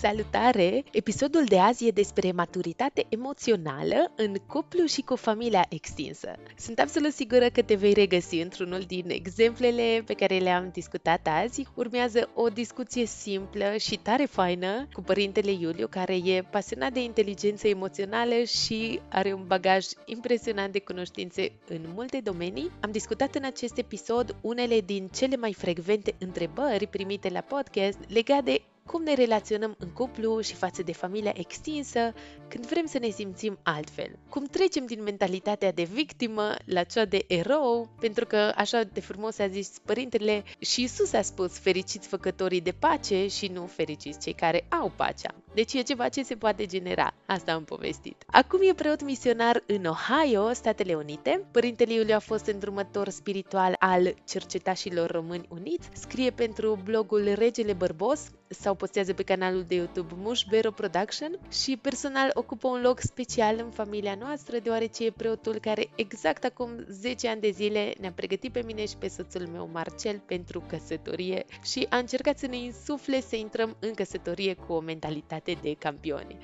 Salutare! Episodul de azi e despre maturitate emoțională în cuplu și cu familia extinsă. Sunt absolut sigură că te vei regăsi într-unul din exemplele pe care le-am discutat azi. Urmează o discuție simplă și tare faină cu părintele Iuliu, care e pasionat de inteligență emoțională și are un bagaj impresionant de cunoștințe în multe domenii. Am discutat în acest episod unele din cele mai frecvente întrebări primite la podcast legate de cum ne relaționăm în cuplu și față de familia extinsă când vrem să ne simțim altfel. Cum trecem din mentalitatea de victimă la cea de erou, pentru că așa de frumos a zis părintele și Isus a spus fericiți făcătorii de pace și nu fericiți cei care au pacea. Deci e ceva ce se poate genera. Asta am povestit. Acum e preot misionar în Ohio, Statele Unite. Părintele Iuliu a fost îndrumător spiritual al cercetașilor români uniți, scrie pentru blogul Regele Bărbos sau postează pe canalul de YouTube Mushbero Production și personal ocupă un loc special în familia noastră deoarece e preotul care exact acum 10 ani de zile ne-a pregătit pe mine și pe soțul meu Marcel pentru căsătorie și a încercat să ne insufle să intrăm în căsătorie cu o mentalitate de campioni.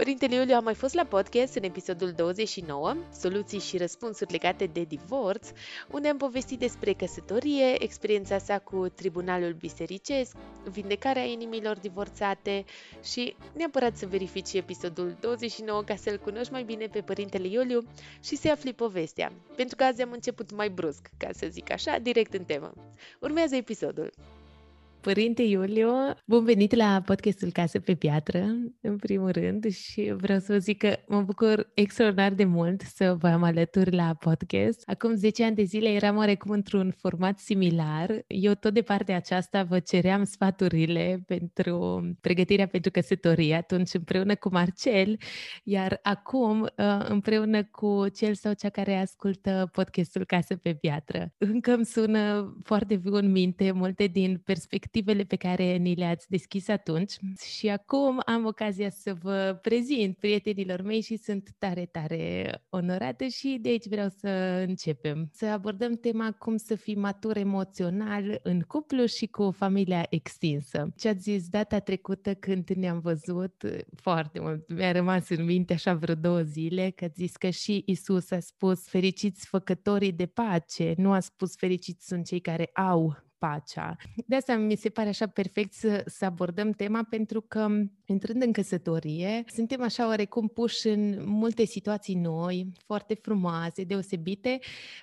Părintele Iuliu a mai fost la podcast în episodul 29, soluții și răspunsuri legate de divorț, unde am povestit despre căsătorie, experiența sa cu tribunalul bisericesc, vindecarea inimilor divorțate și neapărat să verifici episodul 29 ca să-l cunoști mai bine pe Părintele Iuliu și să afli povestea, pentru că azi am început mai brusc, ca să zic așa, direct în temă. Urmează episodul. Părinte Iuliu, bun venit la podcastul Casă pe Piatră, în primul rând, și vreau să vă zic că mă bucur extraordinar de mult să vă am alături la podcast. Acum 10 ani de zile eram oarecum într-un format similar. Eu tot de partea aceasta vă ceream sfaturile pentru pregătirea pentru căsătorie, atunci împreună cu Marcel, iar acum uh, împreună cu cel sau cea care ascultă podcastul Casă pe Piatră. Încă îmi sună foarte viu în minte multe din perspective perspectivele pe care ni le-ați deschis atunci și acum am ocazia să vă prezint prietenilor mei și sunt tare, tare onorată și de aici vreau să începem. Să abordăm tema cum să fii matur emoțional în cuplu și cu familia extinsă. Ce ați zis data trecută când ne-am văzut foarte mult, mi-a rămas în minte așa vreo două zile, că zis că și Isus a spus fericiți făcătorii de pace, nu a spus fericiți sunt cei care au pacea. De asta mi se pare așa perfect să, să abordăm tema, pentru că intrând în căsătorie, suntem așa oarecum puși în multe situații noi, foarte frumoase, deosebite,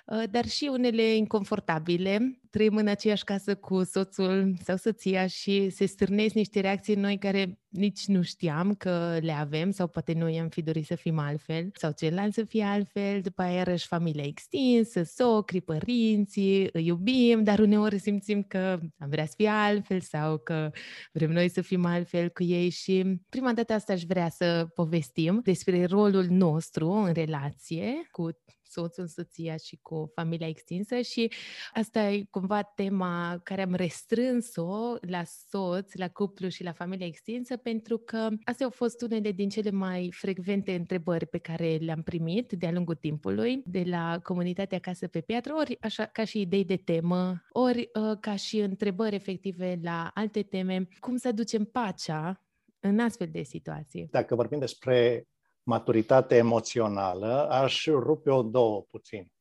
ă, dar și unele inconfortabile. Trăim în aceeași casă cu soțul sau soția și se stârnesc niște reacții noi care nici nu știam că le avem sau poate noi am fi dorit să fim altfel sau celălalt să fie altfel, după aia iarăși familia extinsă, socrii, părinții, îi iubim, dar uneori simțim că am vrea să fie altfel sau că vrem noi să fim altfel cu ei și prima dată asta aș vrea să povestim despre rolul nostru în relație cu soțul, soția și cu familia extinsă și asta e cumva tema care am restrâns-o la soț, la cuplu și la familia extinsă pentru că astea au fost unele din cele mai frecvente întrebări pe care le-am primit de-a lungul timpului de la comunitatea Casă pe Piatră, ori așa ca și idei de temă, ori uh, ca și întrebări efective la alte teme, cum să aducem pacea în astfel de situații. Dacă vorbim despre maturitate emoțională, aș rupe-o două puțin.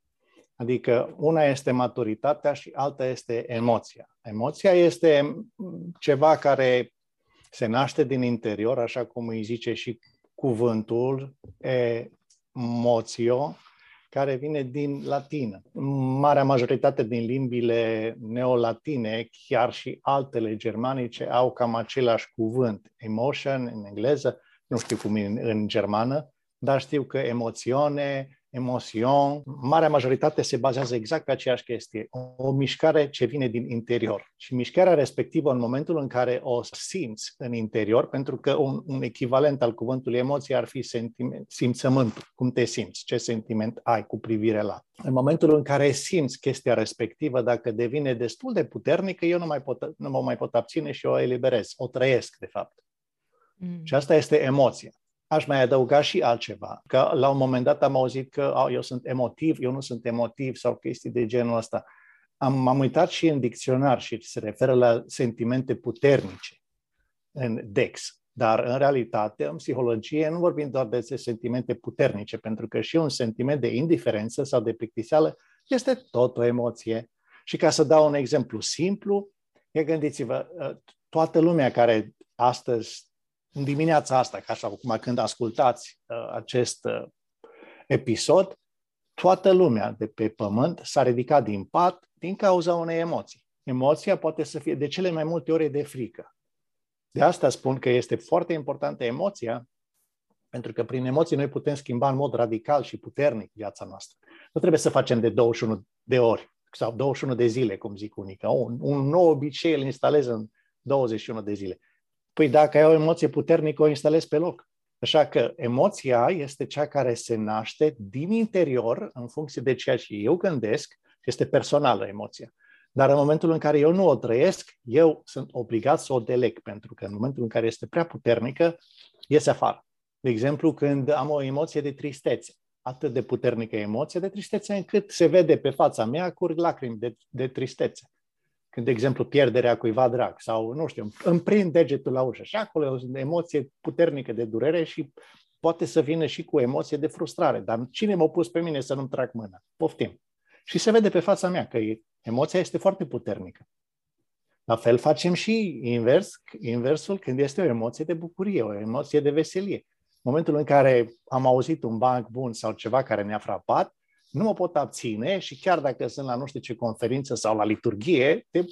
Adică una este maturitatea și alta este emoția. Emoția este ceva care se naște din interior, așa cum îi zice și cuvântul emotio, care vine din latină. Marea majoritate din limbile neolatine, chiar și altele germanice, au cam același cuvânt, emotion în engleză, nu știu cum e în, în germană, dar știu că emoțiune, emoțion, marea majoritate se bazează exact pe aceeași chestie. O, o mișcare ce vine din interior. Și mișcarea respectivă, în momentul în care o simți în interior, pentru că un, un echivalent al cuvântului emoție ar fi sentiment, simțământul, cum te simți, ce sentiment ai cu privire la. În momentul în care simți chestia respectivă, dacă devine destul de puternică, eu nu, mai pot, nu mă mai pot abține și o eliberez, o trăiesc, de fapt. Mm. Și asta este emoția. Aș mai adăuga și altceva, că la un moment dat am auzit că oh, eu sunt emotiv, eu nu sunt emotiv sau chestii de genul ăsta. Am, m-am uitat și în dicționar și se referă la sentimente puternice în DEX. Dar, în realitate, în psihologie, nu vorbim doar de sentimente puternice, pentru că și un sentiment de indiferență sau de plictiseală este tot o emoție. Și ca să dau un exemplu simplu, gândiți-vă, toată lumea care astăzi în dimineața asta, ca așa acum când ascultați uh, acest uh, episod, toată lumea de pe pământ s-a ridicat din pat din cauza unei emoții. Emoția poate să fie de cele mai multe ori de frică. De asta spun că este foarte importantă emoția, pentru că prin emoții noi putem schimba în mod radical și puternic viața noastră. Nu trebuie să facem de 21 de ori sau 21 de zile, cum zic unii, că un, un nou obicei îl instalez în 21 de zile. Păi dacă ai o emoție puternică, o instalezi pe loc. Așa că emoția este cea care se naște din interior în funcție de ceea ce eu gândesc, este personală emoția. Dar în momentul în care eu nu o trăiesc, eu sunt obligat să o deleg, pentru că în momentul în care este prea puternică, iese afară. De exemplu, când am o emoție de tristețe, atât de puternică emoție de tristețe, încât se vede pe fața mea curg lacrimi de, de tristețe când, de exemplu, pierderea cuiva drag sau, nu știu, îmi prind degetul la ușă și acolo e o emoție puternică de durere și poate să vină și cu emoție de frustrare. Dar cine m-a pus pe mine să nu-mi trag mâna? Poftim. Și se vede pe fața mea că emoția este foarte puternică. La fel facem și invers, inversul când este o emoție de bucurie, o emoție de veselie. În momentul în care am auzit un banc bun sau ceva care ne-a frapat, nu mă pot abține și chiar dacă sunt la nu știu ce conferință sau la liturghie, te,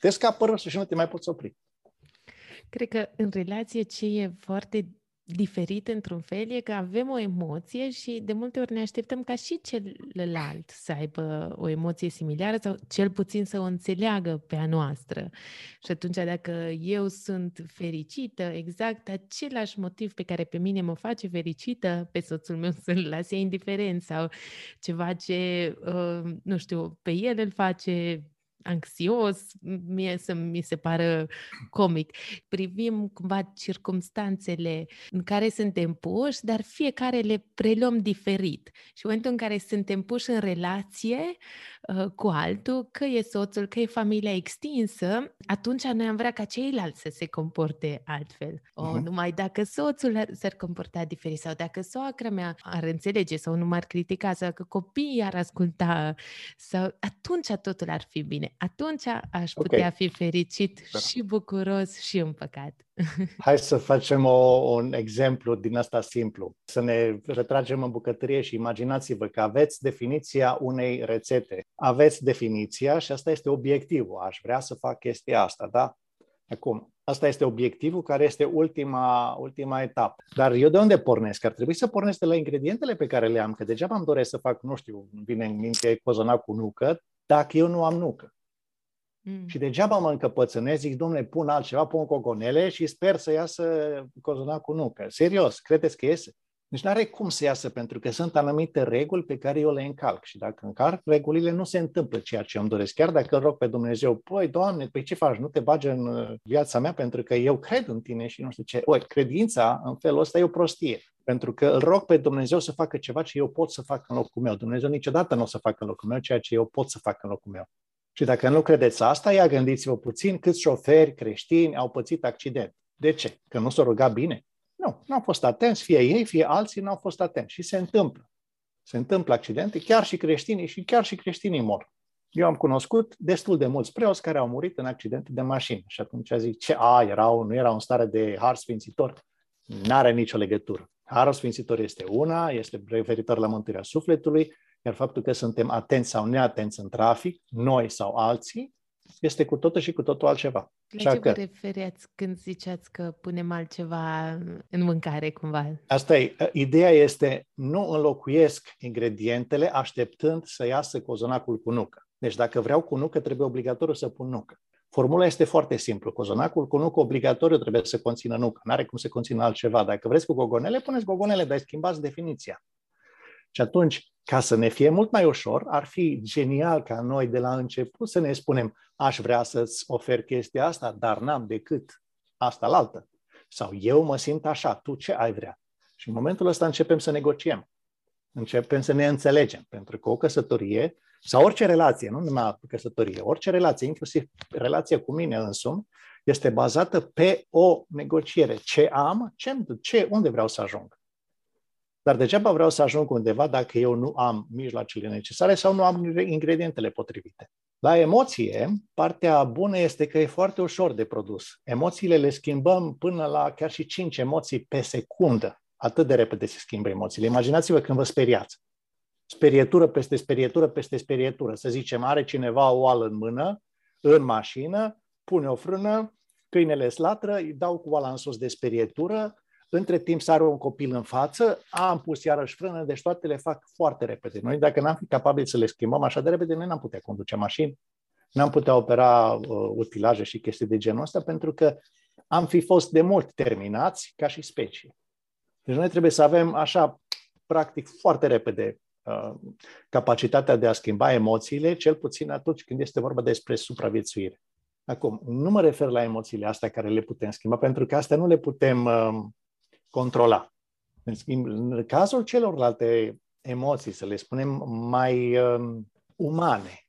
te scapă râsul și nu te mai poți opri. Cred că în relație ce e foarte diferit într-un fel e că avem o emoție și de multe ori ne așteptăm ca și celălalt să aibă o emoție similară sau cel puțin să o înțeleagă pe a noastră. Și atunci dacă eu sunt fericită, exact același motiv pe care pe mine mă face fericită, pe soțul meu să-l lase indiferent sau ceva ce, uh, nu știu, pe el îl face anxios, mie să mi se pară comic. Privim cumva circumstanțele în care suntem puși, dar fiecare le preluăm diferit. Și în momentul în care suntem puși în relație uh, cu altul, că e soțul, că e familia extinsă, atunci noi am vrea ca ceilalți să se comporte altfel. O, uh-huh. numai dacă soțul s-ar comporta diferit sau dacă soacra mea ar înțelege sau nu m-ar critica sau că copiii ar asculta sau atunci totul ar fi bine atunci aș putea okay. fi fericit da. și bucuros și împăcat. Hai să facem o, un exemplu din asta simplu. Să ne retragem în bucătărie și imaginați-vă că aveți definiția unei rețete. Aveți definiția și asta este obiectivul. Aș vrea să fac chestia asta, da? Acum, asta este obiectivul care este ultima, ultima etapă. Dar eu de unde pornesc? Ar trebui să pornesc de la ingredientele pe care le am, că degeaba îmi doresc să fac, nu știu, vine în minte cozonac cu nucă, dacă eu nu am nucă. Mm. Și degeaba mă încăpățânez, zic, domnule, pun altceva, pun coconele și sper să iasă cozonac cu nucă. Serios, credeți că iese? Deci nu are cum să iasă, pentru că sunt anumite reguli pe care eu le încalc. Și dacă încarc regulile, nu se întâmplă ceea ce îmi doresc. Chiar dacă îl rog pe Dumnezeu, păi, Doamne, păi ce faci? Nu te bagi în uh, viața mea pentru că eu cred în tine și nu știu ce. Oi, credința în felul ăsta e o prostie. Pentru că îl rog pe Dumnezeu să facă ceva ce eu pot să fac în locul meu. Dumnezeu niciodată nu o să facă în locul meu ceea ce eu pot să fac în locul meu. Și dacă nu credeți asta, ia gândiți-vă puțin câți șoferi creștini au pățit accident. De ce? Că nu s-au rugat bine? Nu, nu au fost atenți, fie ei, fie alții nu au fost atenți. Și se întâmplă. Se întâmplă accidente, chiar și creștinii și chiar și creștinii mor. Eu am cunoscut destul de mulți preoți care au murit în accidente de mașină. Și atunci zic, ce, a, erau, nu erau în stare de har sfințitor? N-are nicio legătură. Harul sfințitor este una, este referitor la mântuirea sufletului, iar faptul că suntem atenți sau neatenți în trafic, noi sau alții, este cu totul și cu totul altceva. La ce vă referiați când ziceați că punem altceva în mâncare cumva? Asta e. Ideea este nu înlocuiesc ingredientele așteptând să iasă cozonacul cu nucă. Deci dacă vreau cu nucă, trebuie obligatoriu să pun nucă. Formula este foarte simplu. Cozonacul cu nucă obligatoriu trebuie să conțină nucă. Nu are cum să conțină altceva. Dacă vreți cu gogonele, puneți gogonele, dar schimbați definiția. Și atunci, ca să ne fie mult mai ușor, ar fi genial ca noi de la început să ne spunem aș vrea să-ți ofer chestia asta, dar n-am decât asta la altă. Sau eu mă simt așa, tu ce ai vrea? Și în momentul ăsta începem să negociem. Începem să ne înțelegem. Pentru că o căsătorie sau orice relație, nu numai căsătorie, orice relație, inclusiv relația cu mine însumi, este bazată pe o negociere. Ce am, ce, ce, unde vreau să ajung. Dar degeaba vreau să ajung undeva dacă eu nu am mijloacele necesare sau nu am ingredientele potrivite. La emoție, partea bună este că e foarte ușor de produs. Emoțiile le schimbăm până la chiar și 5 emoții pe secundă. Atât de repede se schimbă emoțiile. Imaginați-vă când vă speriați. Sperietură peste sperietură peste sperietură. Să zicem, are cineva o oală în mână, în mașină, pune o frână, câinele slatră, îi dau cu oala în sus de sperietură, între timp sare un copil în față, am pus iarăși frână, deci toate le fac foarte repede. Noi, dacă n-am fi capabili să le schimbăm așa de repede, noi n-am putea conduce mașini, n-am putea opera uh, utilaje și chestii de genul ăsta, pentru că am fi fost de mult terminați ca și specie. Deci noi trebuie să avem așa, practic, foarte repede uh, capacitatea de a schimba emoțiile, cel puțin atunci când este vorba despre supraviețuire. Acum, nu mă refer la emoțiile astea care le putem schimba, pentru că astea nu le putem uh, controla. În schimb, în cazul celorlalte emoții, să le spunem mai um, umane,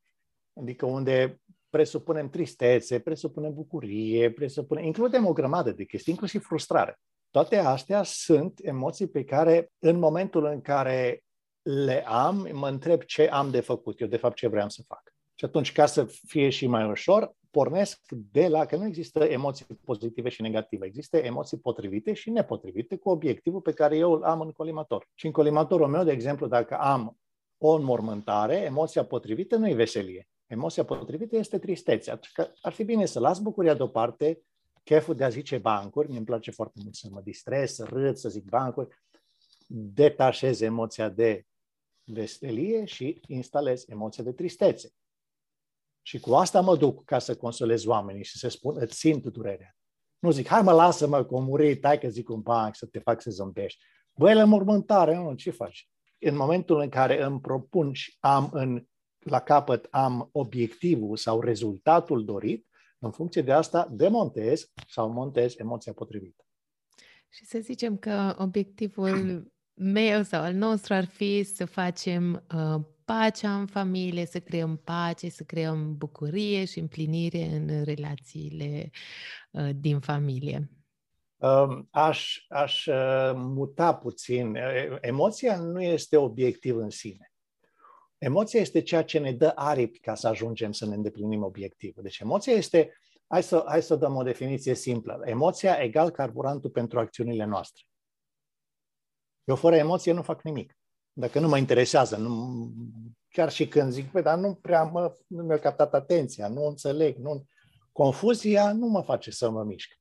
adică unde presupunem tristețe, presupunem bucurie, presupunem, includem o grămadă de chestii, inclusiv frustrare. Toate astea sunt emoții pe care, în momentul în care le am, mă întreb ce am de făcut, eu de fapt ce vreau să fac. Și atunci, ca să fie și mai ușor, pornesc de la că nu există emoții pozitive și negative. Există emoții potrivite și nepotrivite cu obiectivul pe care eu îl am în colimator. Și în colimatorul meu, de exemplu, dacă am o înmormântare, emoția potrivită nu e veselie. Emoția potrivită este tristețea. Că ar fi bine să las bucuria deoparte, cheful de a zice bancuri, mi-mi place foarte mult să mă distrez, să râd, să zic bancuri, detașez emoția de veselie și instalez emoția de tristețe. Și cu asta mă duc ca să consolez oamenii și să spun, îți simt durerea. Nu zic, hai mă, lasă-mă, că murit, hai că zic un banc să te fac să zâmbești. Băi, la mormântare, nu, ce faci? În momentul în care îmi propun și am în, la capăt am obiectivul sau rezultatul dorit, în funcție de asta demontez sau montez emoția potrivită. Și să zicem că obiectivul meu sau al nostru ar fi să facem uh, pacea în familie, să creăm pace, să creăm bucurie și împlinire în relațiile uh, din familie? Um, aș, aș uh, muta puțin. Emoția nu este obiectiv în sine. Emoția este ceea ce ne dă aripi ca să ajungem să ne îndeplinim obiectivul. Deci emoția este, hai să, hai să dăm o definiție simplă. Emoția egal carburantul pentru acțiunile noastre. Eu fără emoție nu fac nimic dacă nu mă interesează, nu, chiar și când zic, păi, dar nu prea mă, nu mi-a captat atenția, nu înțeleg, nu, confuzia nu mă face să mă mișc.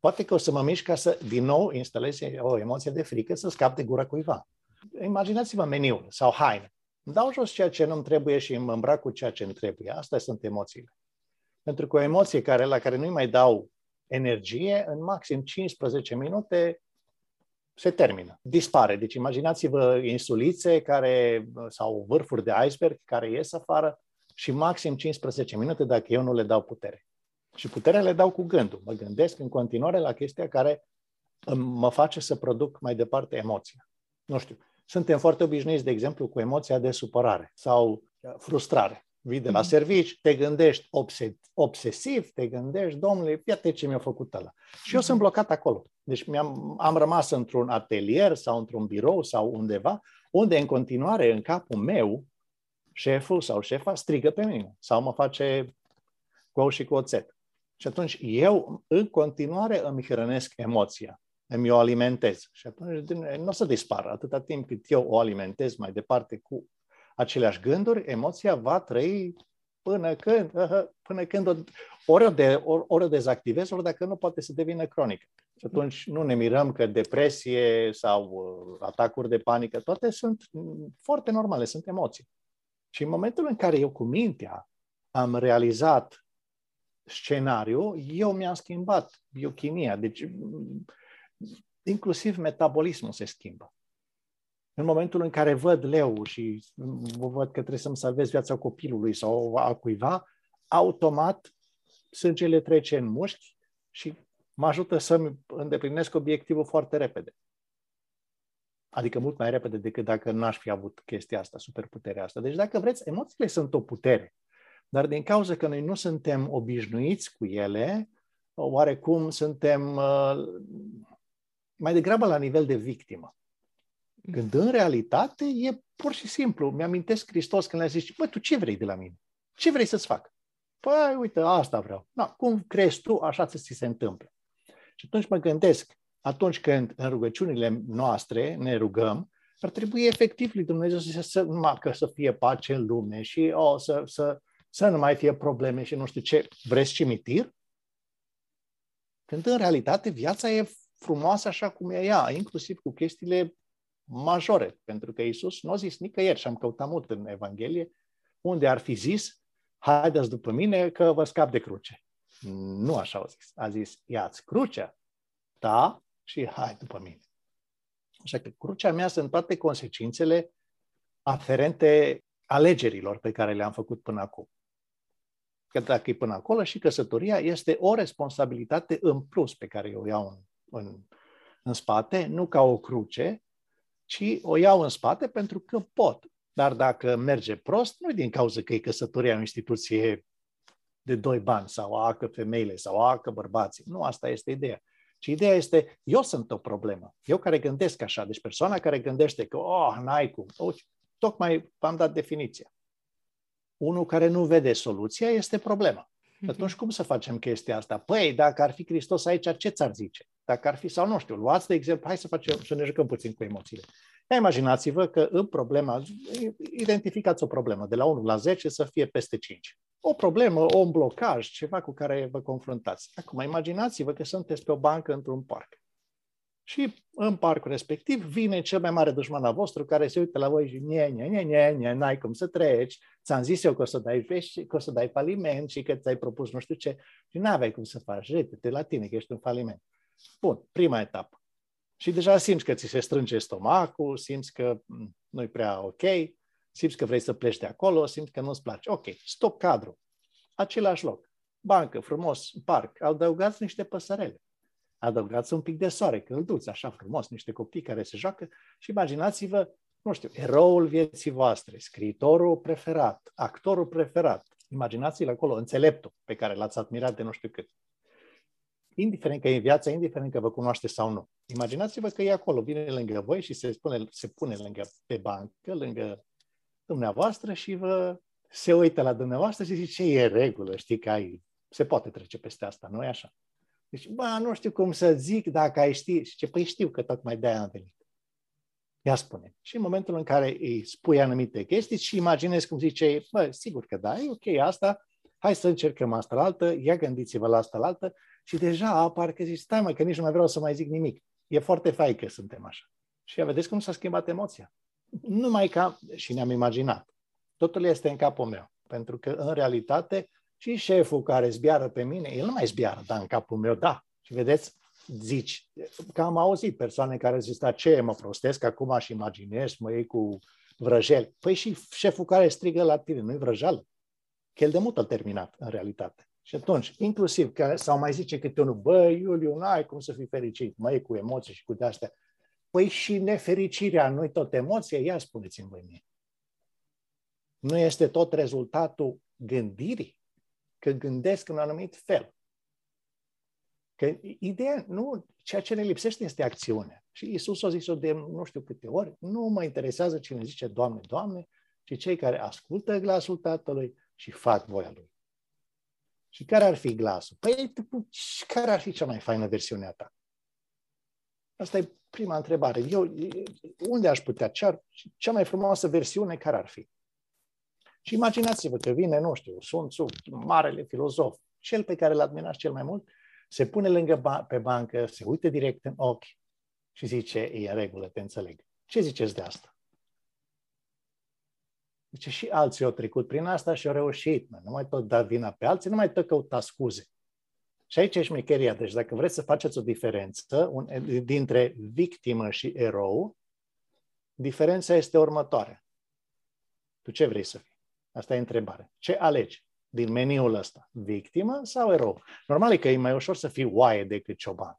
Poate că o să mă mișc ca să, din nou, instalez o emoție de frică să scap de gura cuiva. Imaginați-vă meniul sau haine. Îmi dau jos ceea ce nu-mi trebuie și îmi îmbrac cu ceea ce îmi trebuie. Astea sunt emoțiile. Pentru că o emoție care, la care nu-i mai dau energie, în maxim 15 minute se termină, dispare. Deci imaginați-vă insulițe care, sau vârfuri de iceberg care ies afară și maxim 15 minute dacă eu nu le dau putere. Și puterea le dau cu gândul. Mă gândesc în continuare la chestia care mă face să produc mai departe emoția. Nu știu, suntem foarte obișnuiți, de exemplu, cu emoția de supărare sau frustrare. Vii de la mhm. servici, te gândești obse- obsesiv, te gândești, domnule, iată ce mi-a făcut ăla. Și eu sunt mhm. blocat acolo. Deci mi-am, am rămas într-un atelier sau într-un birou sau undeva, unde în continuare, în capul meu, șeful sau șefa strigă pe mine sau mă face cu și cu oțet. Și atunci eu în continuare îmi hrănesc emoția, îmi o alimentez. Și atunci nu o să dispară atâta timp cât eu o alimentez mai departe cu aceleași gânduri, emoția va trăi până când, până când o, ori, o de, ori, ori o dezactivez, ori dacă nu, poate să devină cronică. Și atunci nu ne mirăm că depresie sau uh, atacuri de panică, toate sunt foarte normale, sunt emoții. Și în momentul în care eu cu mintea am realizat scenariu, eu mi-am schimbat biochimia. Deci, inclusiv metabolismul se schimbă. În momentul în care văd leu și văd că trebuie să-mi salvez viața copilului sau a cuiva, automat sângele trece în mușchi și mă ajută să-mi îndeplinesc obiectivul foarte repede. Adică mult mai repede decât dacă n-aș fi avut chestia asta, superputerea asta. Deci dacă vreți, emoțiile sunt o putere. Dar din cauza că noi nu suntem obișnuiți cu ele, oarecum suntem uh, mai degrabă la nivel de victimă. Când în realitate e pur și simplu. Mi-amintesc Hristos când le-a zis, bă, tu ce vrei de la mine? Ce vrei să-ți fac? Păi, uite, asta vreau. Na, cum crezi tu, așa să ți se întâmple. Și atunci mă gândesc, atunci când în rugăciunile noastre ne rugăm, ar trebui efectiv lui Dumnezeu să, să, numai că să fie pace în lume și oh, să, să, să nu mai fie probleme și nu știu ce. Vreți cimitir? Când în realitate viața e frumoasă așa cum e ea, inclusiv cu chestiile majore, pentru că Isus nu a zis nicăieri și am căutat mult în Evanghelie, unde ar fi zis, haideți după mine că vă scap de cruce. Nu așa a zis. A zis, ia-ți crucea ta și hai după mine. Așa că crucea mea sunt toate consecințele aferente alegerilor pe care le-am făcut până acum. Că dacă e până acolo și căsătoria este o responsabilitate în plus pe care eu o iau în, în, în spate, nu ca o cruce, ci o iau în spate pentru că pot. Dar dacă merge prost, nu e din cauza că e căsătoria o instituție de doi bani sau a că femeile sau a că bărbații. Nu, asta este ideea. Ci ideea este, eu sunt o problemă. Eu care gândesc așa, deci persoana care gândește că, oh, n-ai cum, oh, tocmai v-am dat definiția. Unul care nu vede soluția este problema. Mhm. Atunci cum să facem chestia asta? Păi, dacă ar fi Hristos aici, ce ți-ar zice? Dacă ar fi, sau nu știu, luați de exemplu, hai să facem, să ne jucăm puțin cu emoțiile. Ia imaginați-vă că în problema, identificați o problemă, de la 1 la 10 să fie peste 5. O problemă, un blocaj, ceva cu care vă confruntați. Acum, imaginați-vă că sunteți pe o bancă într-un parc. Și în parcul respectiv vine cel mai mare dușman al vostru care se uită la voi și nie, nie, nie, nie, nie, n-ai cum să treci, ți-am zis eu că o să dai vești, că o să dai faliment și că ți-ai propus nu știu ce și n-aveai cum să faci, rete la tine că ești un faliment. Bun, prima etapă. Și deja simți că ți se strânge stomacul, simți că mm, nu-i prea ok, simți că vrei să pleci de acolo, simți că nu-ți place. Ok, stop cadru. Același loc. Bancă, frumos, parc. Adăugați niște păsărele. Adăugați un pic de soare, călduți, așa frumos, niște copii care se joacă și imaginați-vă, nu știu, eroul vieții voastre, scriitorul preferat, actorul preferat. Imaginați-l acolo, înțeleptul pe care l-ați admirat de nu știu cât indiferent că e în viața, indiferent că vă cunoaște sau nu. Imaginați-vă că e acolo, vine lângă voi și se, spune, se pune lângă, pe bancă, lângă dumneavoastră și vă se uită la dumneavoastră și zice, ce e regulă, știi că ai, se poate trece peste asta, nu e așa? Deci, bă, nu știu cum să zic dacă ai ști. Și ce, păi știu că tocmai de-aia am venit. Ia spune. Și în momentul în care îi spui anumite chestii și imaginezi cum zice, bă, sigur că da, e ok asta, hai să încercăm asta la altă, ia gândiți-vă la asta la altă și deja parcă zici, stai mă, că nici nu mai vreau să mai zic nimic. E foarte fai că suntem așa. Și vedeți cum s-a schimbat emoția. Numai ca, și ne-am imaginat, totul este în capul meu. Pentru că, în realitate, și șeful care zbiară pe mine, el nu mai zbiară, dar în capul meu, da. Și vedeți, zici, că am auzit persoane care zic, da, ce, mă prostesc acum și imaginez, mă iei cu vrăjeli. Păi și șeful care strigă la tine, nu-i vrăjeală? Că el de mult a terminat, în realitate. Și atunci, inclusiv, că, sau mai zice câte unul, bă, Iuliu, n-ai cum să fii fericit, mai e cu emoții și cu de-astea. Păi și nefericirea nu-i tot emoție? Ia spuneți-mi voi mie. Nu este tot rezultatul gândirii? Că gândesc în un anumit fel. Că ideea, nu, ceea ce ne lipsește este acțiunea. Și Isus a zis-o de nu știu câte ori, nu mă interesează cine zice Doamne, Doamne, ci cei care ascultă glasul Tatălui și fac voia Lui. Și care ar fi glasul? Păi, care ar fi cea mai faină versiune a ta? Asta e prima întrebare. Eu, unde aș putea? Cea, cea mai frumoasă versiune care ar fi? Și imaginați-vă că vine, nu știu, Sun Tzu, marele filozof, cel pe care l admirați cel mai mult, se pune lângă ba- pe bancă, se uită direct în ochi și zice, e în regulă, te înțeleg. Ce ziceți de asta? Zice, și alții au trecut prin asta și au reușit. Nu mai tot da vina pe alții, nu mai tot căuta scuze. Și aici e șmecheria. Deci dacă vreți să faceți o diferență un, dintre victimă și erou, diferența este următoarea. Tu ce vrei să fii? Asta e întrebare. Ce alegi din meniul ăsta? Victimă sau erou? Normal e că e mai ușor să fii oaie decât cioban.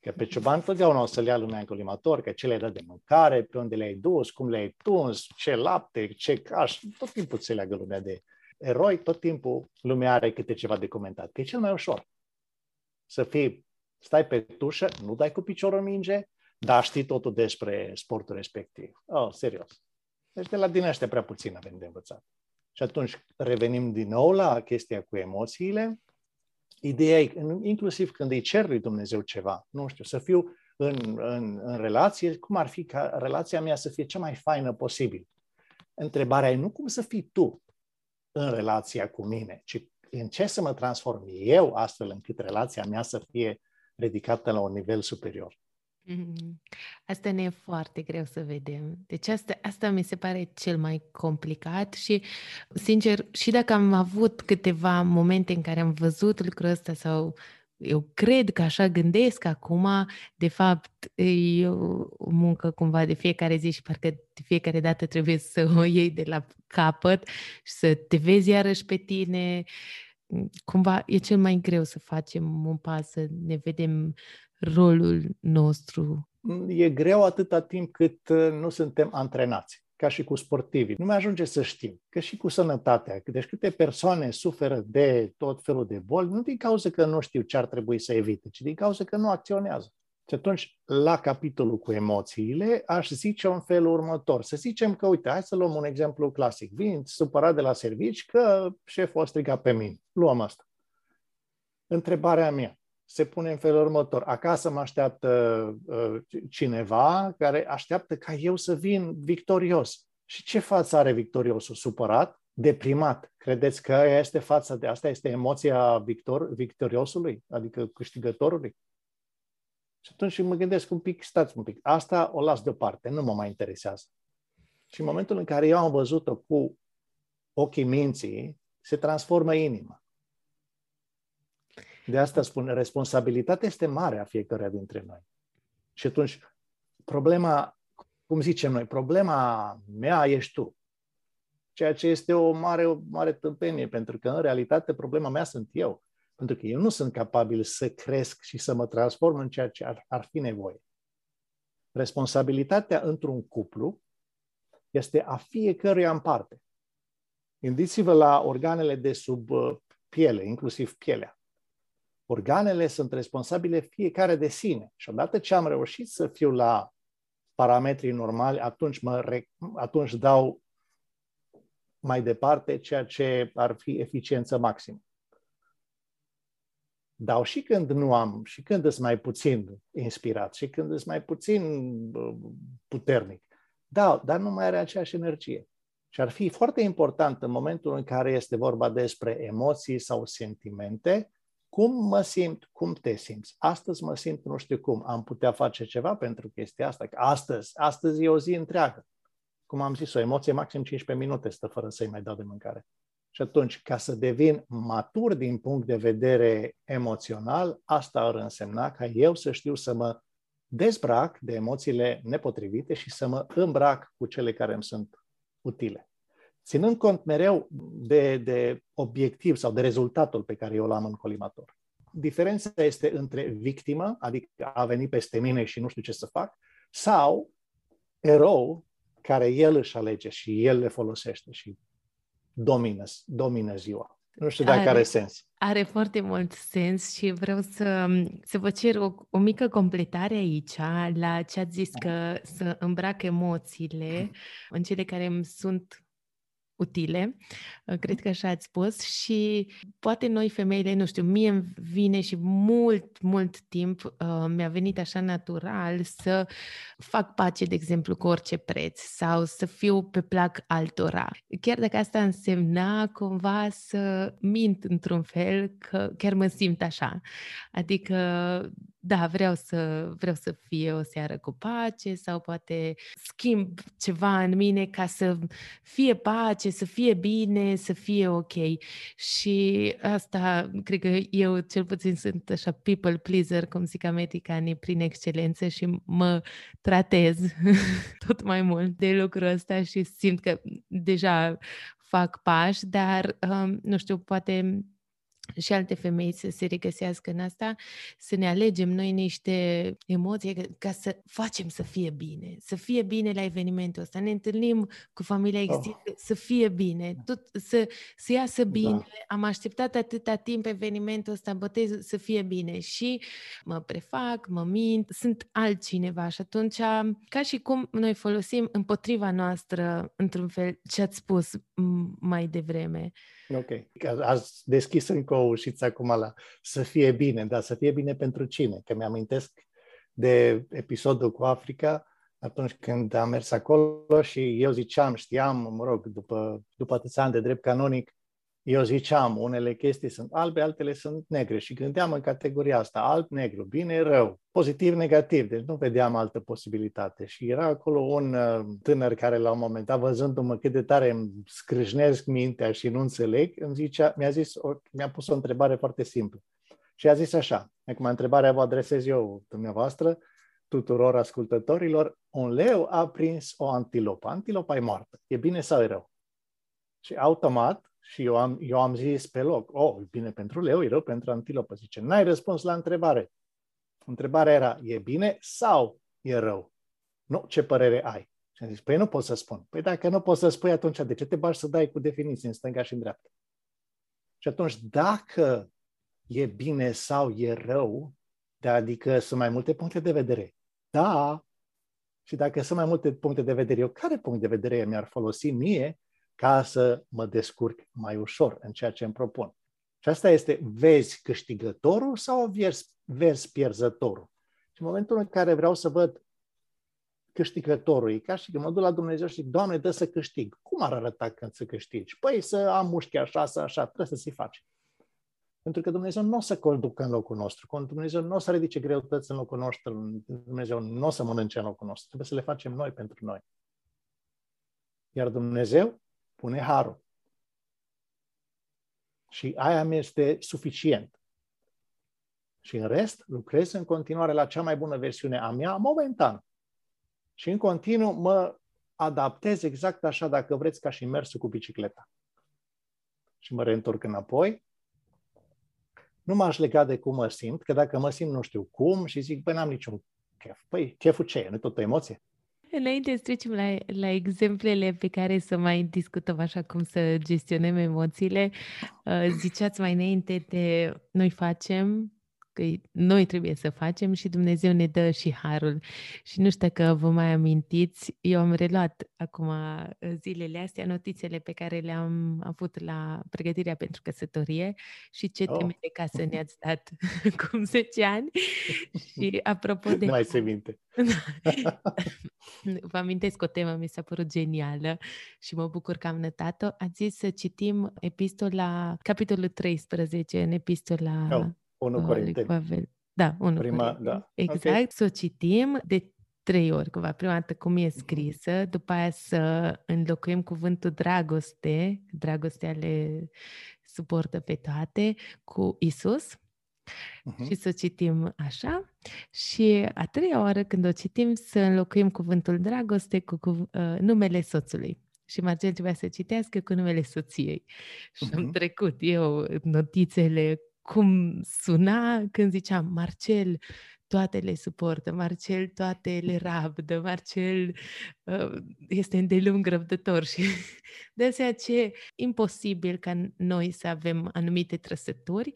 Că pe cioban totdeauna o să-l ia lumea în colimator, că ce le-ai dat de mâncare, pe unde le-ai dus, cum le-ai tuns, ce lapte, ce caș, tot timpul se leagă lumea de eroi, tot timpul lumea are câte ceva de comentat. Că e cel mai ușor să fii, stai pe tușă, nu dai cu piciorul în minge, dar știi totul despre sportul respectiv. Oh, serios. Deci de la din ăștia prea puțin avem de învățat. Și atunci revenim din nou la chestia cu emoțiile. Ideea e, inclusiv când îi cer lui Dumnezeu ceva, nu știu, să fiu în, în, în relație, cum ar fi ca relația mea să fie cea mai faină posibil. Întrebarea e nu cum să fii tu în relația cu mine, ci în ce să mă transform eu astfel încât relația mea să fie ridicată la un nivel superior. Mm-hmm. Asta ne e foarte greu să vedem. Deci asta, asta mi se pare cel mai complicat și, sincer, și dacă am avut câteva momente în care am văzut lucrul ăsta sau eu cred că așa gândesc acum, de fapt e o muncă cumva de fiecare zi și parcă de fiecare dată trebuie să o iei de la capăt și să te vezi iarăși pe tine. Cumva e cel mai greu să facem un pas, să ne vedem rolul nostru? E greu atâta timp cât uh, nu suntem antrenați, ca și cu sportivii. Nu mai ajunge să știm că și cu sănătatea. Deci câte persoane suferă de tot felul de boli, nu din cauza că nu știu ce ar trebui să evite, ci din cauza că nu acționează. Și atunci, la capitolul cu emoțiile, aș zice în felul următor. Să zicem că, uite, hai să luăm un exemplu clasic. Vin supărat de la servici că șeful a strigat pe mine. Luăm asta. Întrebarea mea se pune în felul următor. Acasă mă așteaptă uh, cineva care așteaptă ca eu să vin victorios. Și ce față are victoriosul? Supărat? Deprimat? Credeți că este fața de asta? Este emoția victor, victoriosului? Adică câștigătorului? Și atunci mă gândesc un pic, stați un pic, asta o las deoparte, nu mă mai interesează. Și în momentul în care eu am văzut-o cu ochii minții, se transformă inima. De asta spun, responsabilitatea este mare a fiecăruia dintre noi. Și atunci, problema, cum zicem noi, problema mea ești tu. Ceea ce este o mare, o mare tâmpenie, pentru că, în realitate, problema mea sunt eu. Pentru că eu nu sunt capabil să cresc și să mă transform în ceea ce ar, ar fi nevoie. Responsabilitatea într-un cuplu este a fiecăruia în parte. Gândiți-vă la organele de sub uh, piele, inclusiv pielea organele sunt responsabile fiecare de sine. Și odată ce am reușit să fiu la parametrii normali, atunci, mă, atunci dau mai departe ceea ce ar fi eficiență maximă. Dau și când nu am, și când sunt mai puțin inspirat, și când sunt mai puțin puternic. Dau, dar nu mai are aceeași energie. Și ar fi foarte important în momentul în care este vorba despre emoții sau sentimente, cum mă simt, cum te simți. Astăzi mă simt nu știu cum, am putea face ceva pentru chestia asta. Astăzi, astăzi e o zi întreagă. Cum am zis, o emoție maxim 15 minute stă fără să-i mai dau de mâncare. Și atunci, ca să devin matur din punct de vedere emoțional, asta ar însemna ca eu să știu să mă dezbrac de emoțiile nepotrivite și să mă îmbrac cu cele care îmi sunt utile ținând cont mereu de, de obiectiv sau de rezultatul pe care eu l-am în colimator. Diferența este între victimă, adică a venit peste mine și nu știu ce să fac, sau erou care el își alege și el le folosește și domină, domină ziua. Nu știu dacă are, are sens. Are foarte mult sens și vreau să, să vă cer o, o mică completare aici la ce ați zis că să îmbrac emoțiile în cele care îmi sunt utile, uh, cred că așa ați spus, și poate noi femeile, nu știu, mie îmi vine și mult, mult timp uh, mi-a venit așa natural să fac pace, de exemplu, cu orice preț sau să fiu pe plac altora. Chiar dacă asta însemna cumva să mint într-un fel că chiar mă simt așa. Adică da, vreau să, vreau să fie o seară cu pace sau poate schimb ceva în mine ca să fie pace, să fie bine, să fie ok. Și asta, cred că eu cel puțin sunt așa people pleaser, cum zic americanii, prin excelență și mă tratez tot mai mult de lucrul ăsta și simt că deja fac pași, dar, um, nu știu, poate și alte femei să se regăsească în asta, să ne alegem noi niște emoții ca să facem să fie bine, să fie bine la evenimentul ăsta. Ne întâlnim cu familia extinsă, oh. să fie bine, tot, să, să iasă da. bine. Da. Am așteptat atâta timp evenimentul ăsta, botezul, să fie bine și mă prefac, mă mint, sunt altcineva și atunci, ca și cum noi folosim împotriva noastră, într-un fel, ce ați spus mai devreme. Ok. Ați deschis încă o ușiță acum la să fie bine, dar să fie bine pentru cine? Că mi-amintesc de episodul cu Africa, atunci când am mers acolo și eu ziceam, știam, mă rog, după, după atâția ani de drept canonic, eu ziceam, unele chestii sunt albe, altele sunt negre și gândeam în categoria asta, alb-negru, bine, rău, pozitiv-negativ, deci nu vedeam altă posibilitate. Și era acolo un uh, tânăr care la un moment dat, văzându-mă cât de tare îmi scrâșnesc mintea și nu înțeleg, îmi zicea, mi-a, zis, o, mi-a pus o întrebare foarte simplă. Și a zis așa, acum întrebarea vă adresez eu dumneavoastră, tuturor ascultătorilor, un leu a prins o antilopă. Antilopa e moartă. E bine sau e rău? Și automat, și eu am, eu am zis pe loc, oh, e bine pentru leu, e rău pentru antilopă. Zice, n-ai răspuns la întrebare. Întrebarea era, e bine sau e rău? Nu, ce părere ai? Și am zis, păi nu pot să spun. Păi dacă nu poți să spui, atunci de ce te bași să dai cu definiții în stânga și în dreapta? Și atunci, dacă e bine sau e rău, de adică sunt mai multe puncte de vedere. Da, și dacă sunt mai multe puncte de vedere, eu care punct de vedere mi-ar folosi mie ca să mă descurc mai ușor în ceea ce îmi propun. Și asta este, vezi câștigătorul sau vezi, vezi pierzătorul? Și în momentul în care vreau să văd câștigătorul, e ca și când mă duc la Dumnezeu și Doamne, dă să câștig. Cum ar arăta când să câștigi? Păi să am mușchi așa, să așa, trebuie să se faci. Pentru că Dumnezeu nu o să conducă în locul nostru, Dumnezeu nu o să ridice greutăți în locul nostru, Dumnezeu nu o să mănânce în locul nostru, trebuie să le facem noi pentru noi. Iar Dumnezeu pune harul. Și aia mi este suficient. Și în rest, lucrez în continuare la cea mai bună versiune a mea, momentan. Și în continuu mă adaptez exact așa, dacă vreți, ca și mersul cu bicicleta. Și mă reîntorc înapoi. Nu m-aș lega de cum mă simt, că dacă mă simt nu știu cum și zic, băi, n-am niciun chef. Păi, cheful ce e? Nu tot o emoție? Înainte să trecem la, la exemplele pe care să mai discutăm așa cum să gestionăm emoțiile, uh, ziceați mai înainte de noi facem că noi trebuie să facem și Dumnezeu ne dă și harul. Și nu știu că vă mai amintiți, eu am reluat acum uh, zilele astea notițele pe care le-am avut la pregătirea pentru căsătorie și ce oh. teme de casă ne-ați dat cum 10 ani. și apropo de... Nu mai se minte. Vă amintesc o temă, mi s-a părut genială și mă bucur că am notat-o. Ați zis să citim epistola, capitolul 13 în epistola... Oh 1 Corinteni. Pavel. Da, 1 Prima, Corinteni. da. Exact, okay. să o citim de trei ori, cumva. Prima dată cum e scrisă, după aia să înlocuim cuvântul dragoste, dragostea le suportă pe toate, cu Isus. Uh-huh. Și să o citim așa. Și a treia oară, când o citim, să înlocuim cuvântul dragoste cu, cu uh, numele soțului. Și Marcel trebuia să citească cu numele soției. Și uh-huh. am trecut eu notițele cum suna când ziceam Marcel, toate le suportă, Marcel toate le rabdă, Marcel uh, este îndelung răbdător și de aceea ce imposibil ca noi să avem anumite trăsături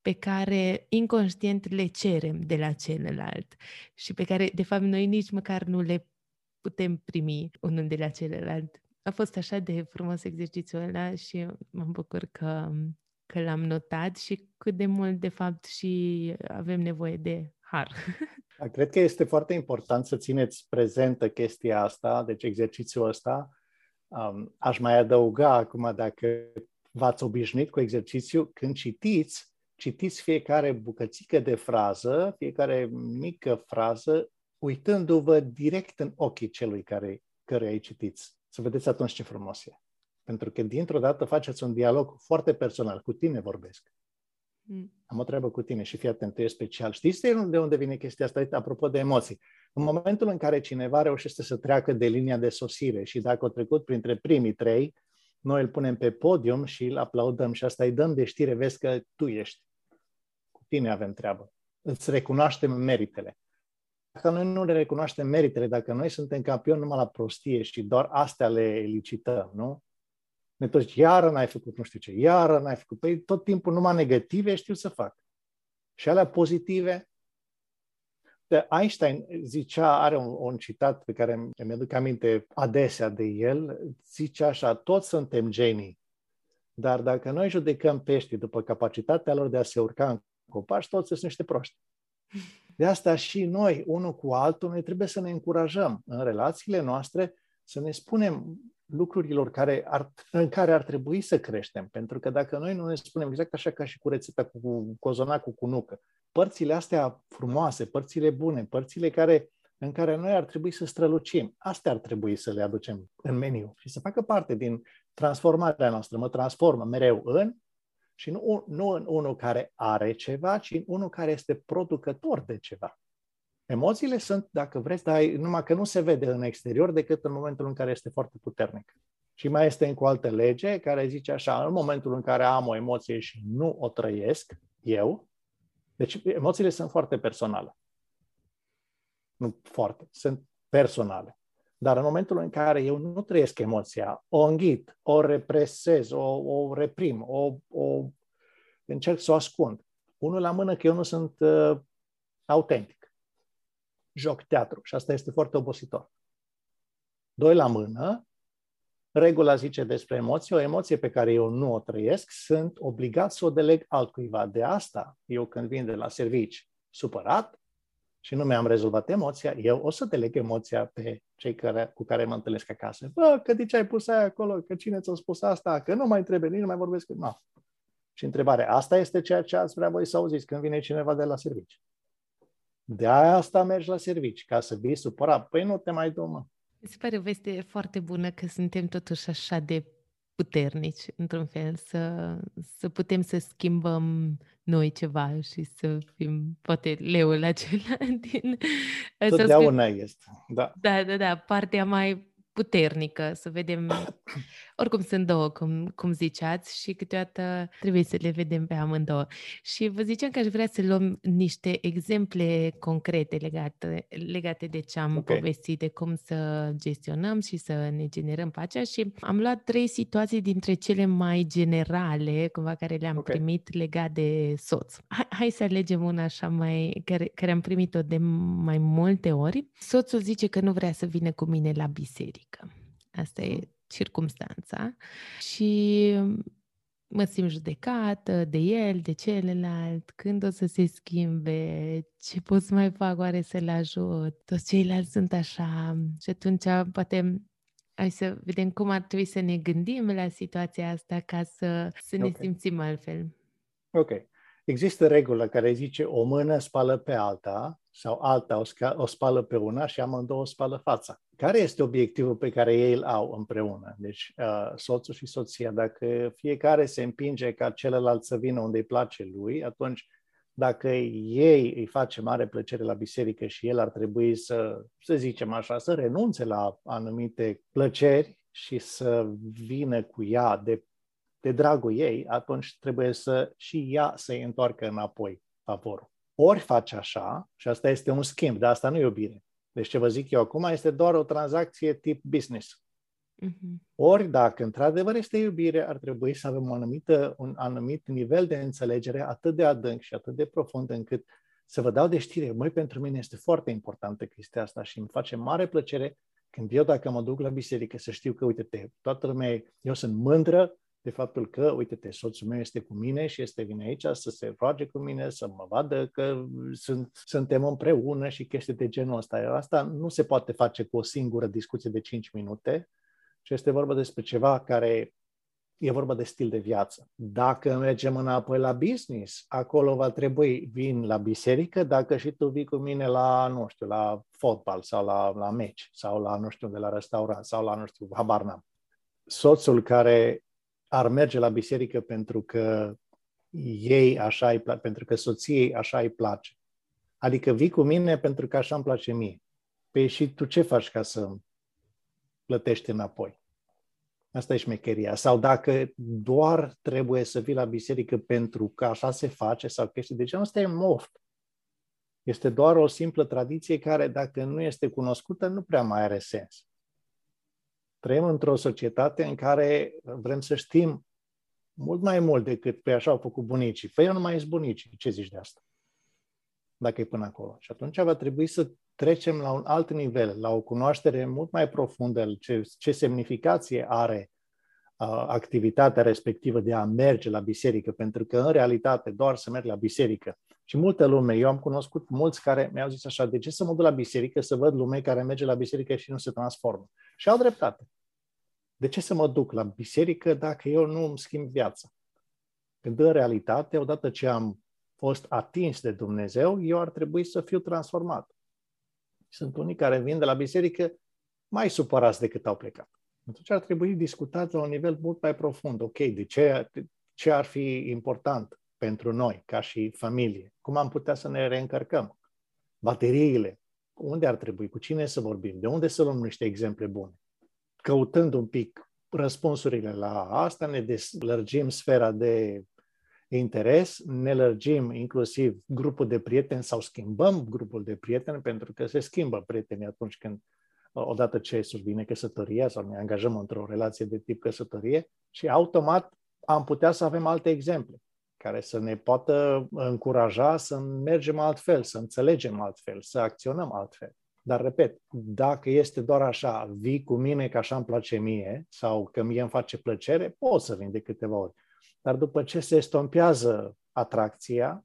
pe care inconștient le cerem de la celălalt și pe care de fapt noi nici măcar nu le putem primi unul de la celălalt. a fost așa de frumos exercițiul ăla și mă bucur că, că l-am notat și cât de mult, de fapt, și avem nevoie de har. Da, cred că este foarte important să țineți prezentă chestia asta, deci exercițiul ăsta. Um, aș mai adăuga acum, dacă v-ați obișnuit cu exercițiu, când citiți, citiți fiecare bucățică de frază, fiecare mică frază, uitându-vă direct în ochii celui care, care îi citiți. Să vedeți atunci ce frumos e. Pentru că dintr-o dată faceți un dialog foarte personal. Cu tine vorbesc. Mm. Am o treabă cu tine și fii atent, tu e special. Știți de unde vine chestia asta? Apropo de emoții. În momentul în care cineva reușește să treacă de linia de sosire și dacă a trecut printre primii trei, noi îl punem pe podium și îl aplaudăm și asta îi dăm de știre, vezi că tu ești. Cu tine avem treabă. Îți recunoaștem meritele. Dacă noi nu le recunoaștem meritele, dacă noi suntem campioni numai la prostie și doar astea le licităm, nu? Ne toți, iară n-ai făcut nu știu ce, iară n-ai făcut. Păi tot timpul numai negative știu să fac. Și alea pozitive, de Einstein zicea, are un, un citat pe care mi aduc aminte adesea de el, zice așa, toți suntem genii, dar dacă noi judecăm peștii după capacitatea lor de a se urca în copaci, toți sunt niște proști. De asta și noi, unul cu altul, noi trebuie să ne încurajăm în relațiile noastre, să ne spunem lucrurilor care ar, în care ar trebui să creștem. Pentru că dacă noi nu ne spunem exact așa ca și cu rețeta cu cozonacul cu nucă, părțile astea frumoase, părțile bune, părțile care, în care noi ar trebui să strălucim, astea ar trebui să le aducem în meniu și să facă parte din transformarea noastră. Mă transformă mereu în și nu, nu în unul care are ceva, ci în unul care este producător de ceva. Emoțiile sunt, dacă vreți, dar numai că nu se vede în exterior decât în momentul în care este foarte puternic. Și mai este încă o altă lege care zice așa, în momentul în care am o emoție și nu o trăiesc, eu, deci emoțiile sunt foarte personale. Nu foarte, sunt personale. Dar în momentul în care eu nu trăiesc emoția, o înghit, o represez, o, o reprim, o, o încerc să o ascund, unul la mână că eu nu sunt uh, autentic. Joc teatru și asta este foarte obositor. Doi la mână, regula zice despre emoție, o emoție pe care eu nu o trăiesc, sunt obligat să o deleg altcuiva. De asta, eu când vin de la servici supărat, și nu mi-am rezolvat emoția, eu o să deleg emoția pe cei care, cu care mă întâlnesc acasă. Bă, că de ce ai pus aia acolo? Că cine ți-a spus asta? Că nu mai trebuie, nici nu mai vorbesc. Nu. Și întrebarea, asta este ceea ce ați vrea voi să auziți când vine cineva de la servici. De aia asta mergi la servici, ca să vii supărat. Păi nu te mai du, mă. Mi se pare o veste foarte bună că suntem totuși așa de puternici, într-un fel, să, să putem să schimbăm noi ceva și să fim, poate, leul acela din... Totdeauna este, da. Da, da, da, partea mai puternică, să vedem, oricum sunt două, cum, cum ziceați, și câteodată trebuie să le vedem pe amândouă. Și vă ziceam că aș vrea să luăm niște exemple concrete legate, legate de ce am okay. povestit, de cum să gestionăm și să ne generăm pacea și am luat trei situații dintre cele mai generale, cumva, care le-am okay. primit legat de soț. Hai, hai să alegem una așa mai, care, care am primit-o de mai multe ori. Soțul zice că nu vrea să vină cu mine la biserică biserică. Asta e circumstanța. Și mă simt judecată de el, de celălalt, când o să se schimbe, ce pot să mai fac oare să-l ajut, toți ceilalți sunt așa și atunci poate hai să vedem cum ar trebui să ne gândim la situația asta ca să, să ne okay. simțim altfel. Ok. Există regulă care zice o mână spală pe alta sau alta o, sca- o spală pe una și amândouă spală fața. Care este obiectivul pe care ei îl au împreună? Deci, uh, soțul și soția, dacă fiecare se împinge ca celălalt să vină unde îi place lui, atunci dacă ei îi face mare plăcere la biserică și el ar trebui să, să zicem așa, să renunțe la anumite plăceri și să vină cu ea de, de dragul ei, atunci trebuie să și ea să-i întoarcă înapoi favorul. Ori face așa, și asta este un schimb, dar asta nu e iubire. Deci ce vă zic eu acum este doar o tranzacție tip business. Uh-huh. Ori dacă într-adevăr este iubire, ar trebui să avem un anumit, un anumit nivel de înțelegere atât de adânc și atât de profund încât să vă dau de știre. Măi, pentru mine este foarte importantă chestia asta și îmi face mare plăcere Când eu, dacă mă duc la biserică, să știu că, uite-te, toată lumea, eu sunt mândră de faptul că, uite-te, soțul meu este cu mine și este vine aici să se roage cu mine, să mă vadă că sunt, suntem împreună și chestii de genul ăsta. Asta nu se poate face cu o singură discuție de 5 minute, ci este vorba despre ceva care e vorba de stil de viață. Dacă mergem înapoi la business, acolo va trebui, vin la biserică, dacă și tu vii cu mine la, nu știu, la fotbal sau la, la meci sau la, nu știu, de la restaurant sau la, nu știu, habar n-am. Soțul care ar merge la biserică pentru că ei așa îi place, pentru că soției așa îi place. Adică vii cu mine pentru că așa îmi place mie. Păi și tu ce faci ca să plătești înapoi? Asta e șmecheria. Sau dacă doar trebuie să vii la biserică pentru că așa se face sau chestii de genul, asta e moft. Este doar o simplă tradiție care, dacă nu este cunoscută, nu prea mai are sens. Trăim într-o societate în care vrem să știm mult mai mult decât pe așa au făcut bunicii. Păi eu nu mai sunt bunicii. Ce zici de asta? Dacă e până acolo. Și atunci va trebui să trecem la un alt nivel, la o cunoaștere mult mai profundă, ce, ce semnificație are uh, activitatea respectivă de a merge la biserică, pentru că în realitate doar să merg la biserică. Și multă lume, eu am cunoscut mulți care mi-au zis așa, de ce să mă duc la biserică să văd lume care merge la biserică și nu se transformă? Și au dreptate. De ce să mă duc la biserică dacă eu nu îmi schimb viața? Când în realitate, odată ce am fost atins de Dumnezeu, eu ar trebui să fiu transformat. Sunt unii care vin de la biserică mai supărați decât au plecat. Atunci ar trebui discutat la un nivel mult mai profund. Ok, de ce, ce ar fi important pentru noi, ca și familie? Cum am putea să ne reîncărcăm? Bateriile. Unde ar trebui? Cu cine să vorbim? De unde să luăm niște exemple bune? Căutând un pic răspunsurile la asta, ne deslărgim sfera de interes, ne lărgim inclusiv grupul de prieteni sau schimbăm grupul de prieteni pentru că se schimbă prietenii atunci când odată ce survine căsătoria sau ne angajăm într-o relație de tip căsătorie și automat am putea să avem alte exemple care să ne poată încuraja să mergem altfel, să înțelegem altfel, să acționăm altfel. Dar, repet, dacă este doar așa, vii cu mine că așa îmi place mie sau că mie îmi face plăcere, pot să vin de câteva ori. Dar după ce se estompează atracția,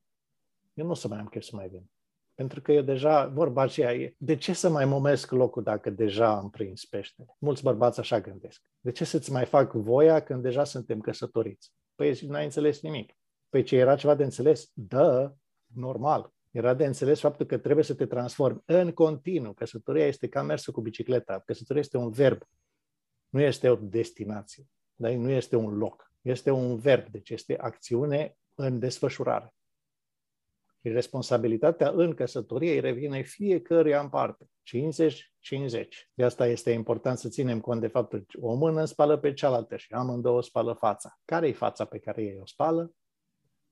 eu nu o să mai am chef să mai vin. Pentru că eu deja, vorba aceea e, de ce să mai momesc locul dacă deja am prins peștele? Mulți bărbați așa gândesc. De ce să-ți mai fac voia când deja suntem căsătoriți? Păi n-ai înțeles nimic. Păi ce era ceva de înțeles? Da, normal. Era de înțeles faptul că trebuie să te transformi în continuu. Căsătoria este ca mersul cu bicicleta. Căsătoria este un verb. Nu este o destinație. Dar nu este un loc. Este un verb, deci este acțiune în desfășurare. Și responsabilitatea în căsătorie îi revine fiecăruia în parte. 50-50. De asta este important să ținem cont de faptul că o mână spală pe cealaltă și amândouă spală fața. Care e fața pe care ei o spală?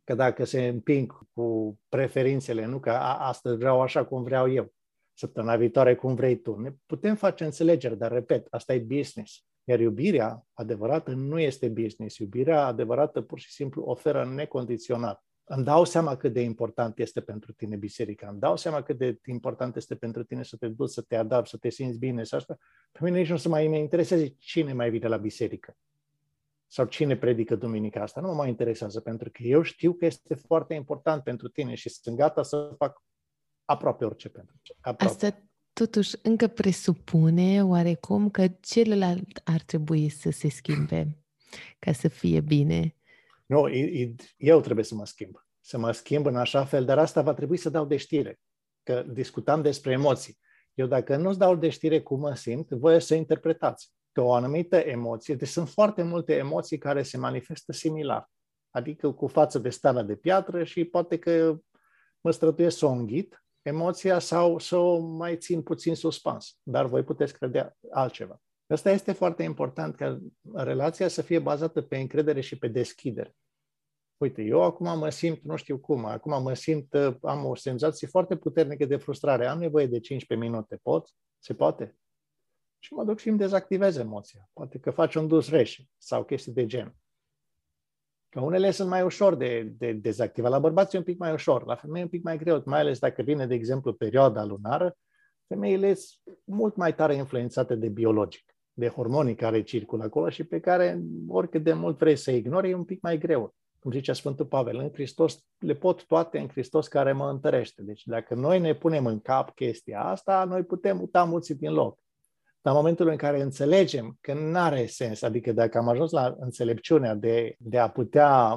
Că dacă se împing cu preferințele, nu că a, astăzi vreau așa cum vreau eu, săptămâna viitoare cum vrei tu, ne putem face înțelegeri, dar repet, asta e business. Iar iubirea adevărată nu este business. Iubirea adevărată pur și simplu oferă necondiționat. Îmi dau seama cât de important este pentru tine biserica, îmi dau seama cât de important este pentru tine să te duci, să te adapți, să te simți bine și asta. Pe mine nici nu se mai interesează cine mai vine la biserică sau cine predică duminica asta. Nu mă mai interesează, pentru că eu știu că este foarte important pentru tine și sunt gata să fac aproape orice pentru tine. Aproape. Asta totuși încă presupune oarecum că celălalt ar trebui să se schimbe ca să fie bine. Nu, eu trebuie să mă schimb. Să mă schimb în așa fel, dar asta va trebui să dau de știre. Că discutam despre emoții. Eu dacă nu-ți dau de știre cum mă simt, voi să interpretați că o anumită emoție, deci sunt foarte multe emoții care se manifestă similar. Adică cu față de stană de piatră și poate că mă străduiesc să o înghit, emoția sau să o mai țin puțin suspans. Dar voi puteți crede altceva. Asta este foarte important, ca relația să fie bazată pe încredere și pe deschidere. Uite, eu acum mă simt, nu știu cum, acum mă simt, am o senzație foarte puternică de frustrare, am nevoie de 15 minute, pot? Se poate? Și mă duc și îmi dezactivez emoția. Poate că faci un dus reșe sau chestii de gen. Că unele sunt mai ușor de, de dezactivat. La bărbați e un pic mai ușor, la femei e un pic mai greu, mai ales dacă vine, de exemplu, perioada lunară, Femeile sunt mult mai tare influențate de biologic, de hormonii care circulă acolo și pe care, oricât de mult vrei să ignori, e un pic mai greu. Cum zicea Sfântul Pavel, în Hristos le pot toate în Hristos care mă întărește. Deci dacă noi ne punem în cap chestia asta, noi putem muta mulți din loc. Dar în momentul în care înțelegem că nu are sens, adică dacă am ajuns la înțelepciunea de, de a putea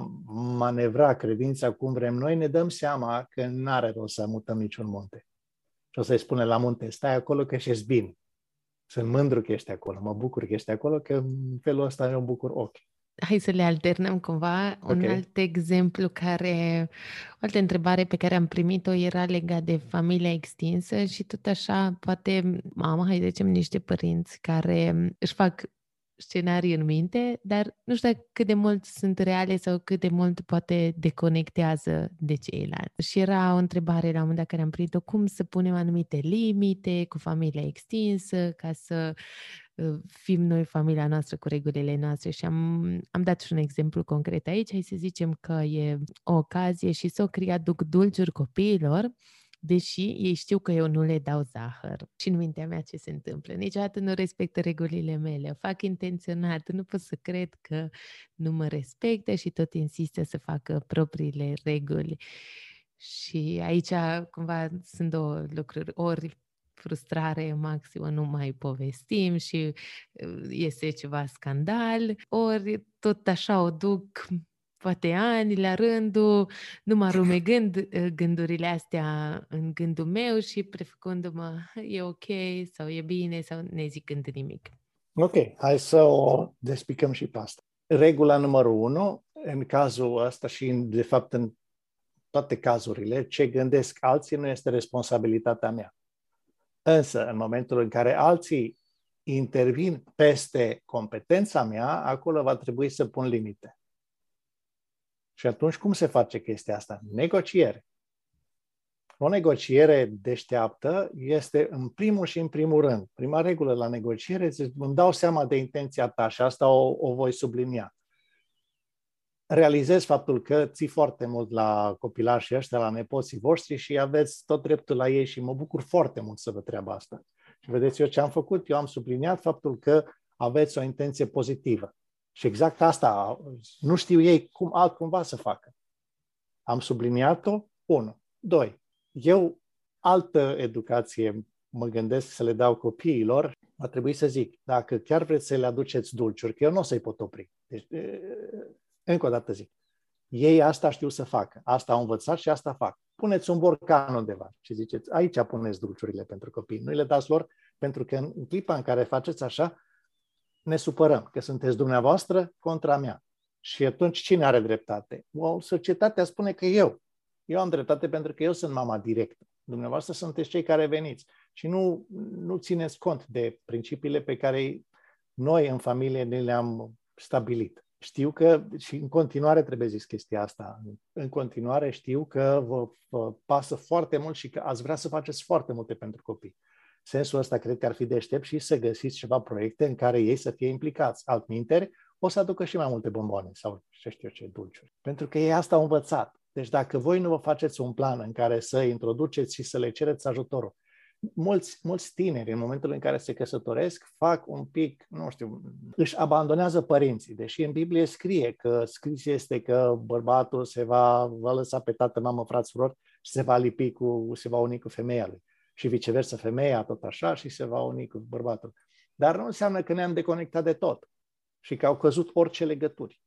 manevra credința cum vrem noi, ne dăm seama că nu are rost să mutăm niciun munte. Și o să-i spune la munte, stai acolo că ești bine. Sunt mândru că ești acolo, mă bucur că ești acolo, că în felul ăsta eu bucur ochii hai să le alternăm cumva. Okay. Un alt exemplu care, o altă întrebare pe care am primit-o era legat de familia extinsă și tot așa, poate, mama, hai zicem, niște părinți care își fac scenarii în minte, dar nu știu cât de mult sunt reale sau cât de mult poate deconectează de ceilalți. Și era o întrebare la un moment dat care am primit-o, cum să punem anumite limite cu familia extinsă ca să uh, fim noi familia noastră cu regulile noastre. Și am, am dat și un exemplu concret aici, hai să zicem că e o ocazie și socrii aduc dulciuri copiilor deși ei știu că eu nu le dau zahăr. Și în mintea mea ce se întâmplă? Niciodată nu respectă regulile mele, o fac intenționat, nu pot să cred că nu mă respectă și tot insistă să facă propriile reguli. Și aici cumva sunt două lucruri, ori frustrare maximă, nu mai povestim și uh, este ceva scandal, ori tot așa o duc poate ani la rândul, numai rumegând uh, gândurile astea în gândul meu și prefăcându-mă e ok sau e bine sau ne zicând nimic. Ok, hai să o despicăm și pe asta. Regula numărul unu, în cazul ăsta și de fapt în toate cazurile, ce gândesc alții nu este responsabilitatea mea. Însă, în momentul în care alții intervin peste competența mea, acolo va trebui să pun limite. Și atunci cum se face chestia asta? Negociere. O negociere deșteaptă este în primul și în primul rând. Prima regulă la negociere este îmi dau seama de intenția ta și asta o, o voi sublinia. Realizez faptul că ții foarte mult la copilașii ăștia, la nepoții voștri și aveți tot dreptul la ei și mă bucur foarte mult să vă treaba asta. Și vedeți eu ce am făcut? Eu am subliniat faptul că aveți o intenție pozitivă. Și exact asta, nu știu ei cum altcumva să facă. Am subliniat-o, unu. Doi, eu altă educație mă gândesc să le dau copiilor, a trebui să zic, dacă chiar vreți să le aduceți dulciuri, că eu nu o să-i pot opri. Deci, încă o dată zic, ei asta știu să facă, asta au învățat și asta fac. Puneți un borcan undeva și ziceți, aici puneți dulciurile pentru copii. Nu le dați lor, pentru că în clipa în care faceți așa, ne supărăm că sunteți dumneavoastră contra mea. Și atunci cine are dreptate? O, societatea spune că eu. Eu am dreptate pentru că eu sunt mama directă. Dumneavoastră sunteți cei care veniți și nu, nu țineți cont de principiile pe care noi în familie ne le-am stabilit. Știu că și în continuare trebuie zis chestia asta. În continuare știu că vă, vă pasă foarte mult și că ați vrea să faceți foarte multe pentru copii sensul ăsta cred că ar fi deștept și să găsiți ceva proiecte în care ei să fie implicați. Altminteri, o să aducă și mai multe bomboane sau ce știu ce dulciuri. Pentru că ei asta au învățat. Deci dacă voi nu vă faceți un plan în care să introduceți și să le cereți ajutorul, mulți, mulți tineri, în momentul în care se căsătoresc, fac un pic, nu știu, își abandonează părinții. Deși în Biblie scrie că scris este că bărbatul se va, va lăsa pe tată, mamă, frați, surori și se va lipi cu, se va uni cu femeia lui și viceversa femeia tot așa și se va uni cu bărbatul. Dar nu înseamnă că ne-am deconectat de tot și că au căzut orice legături.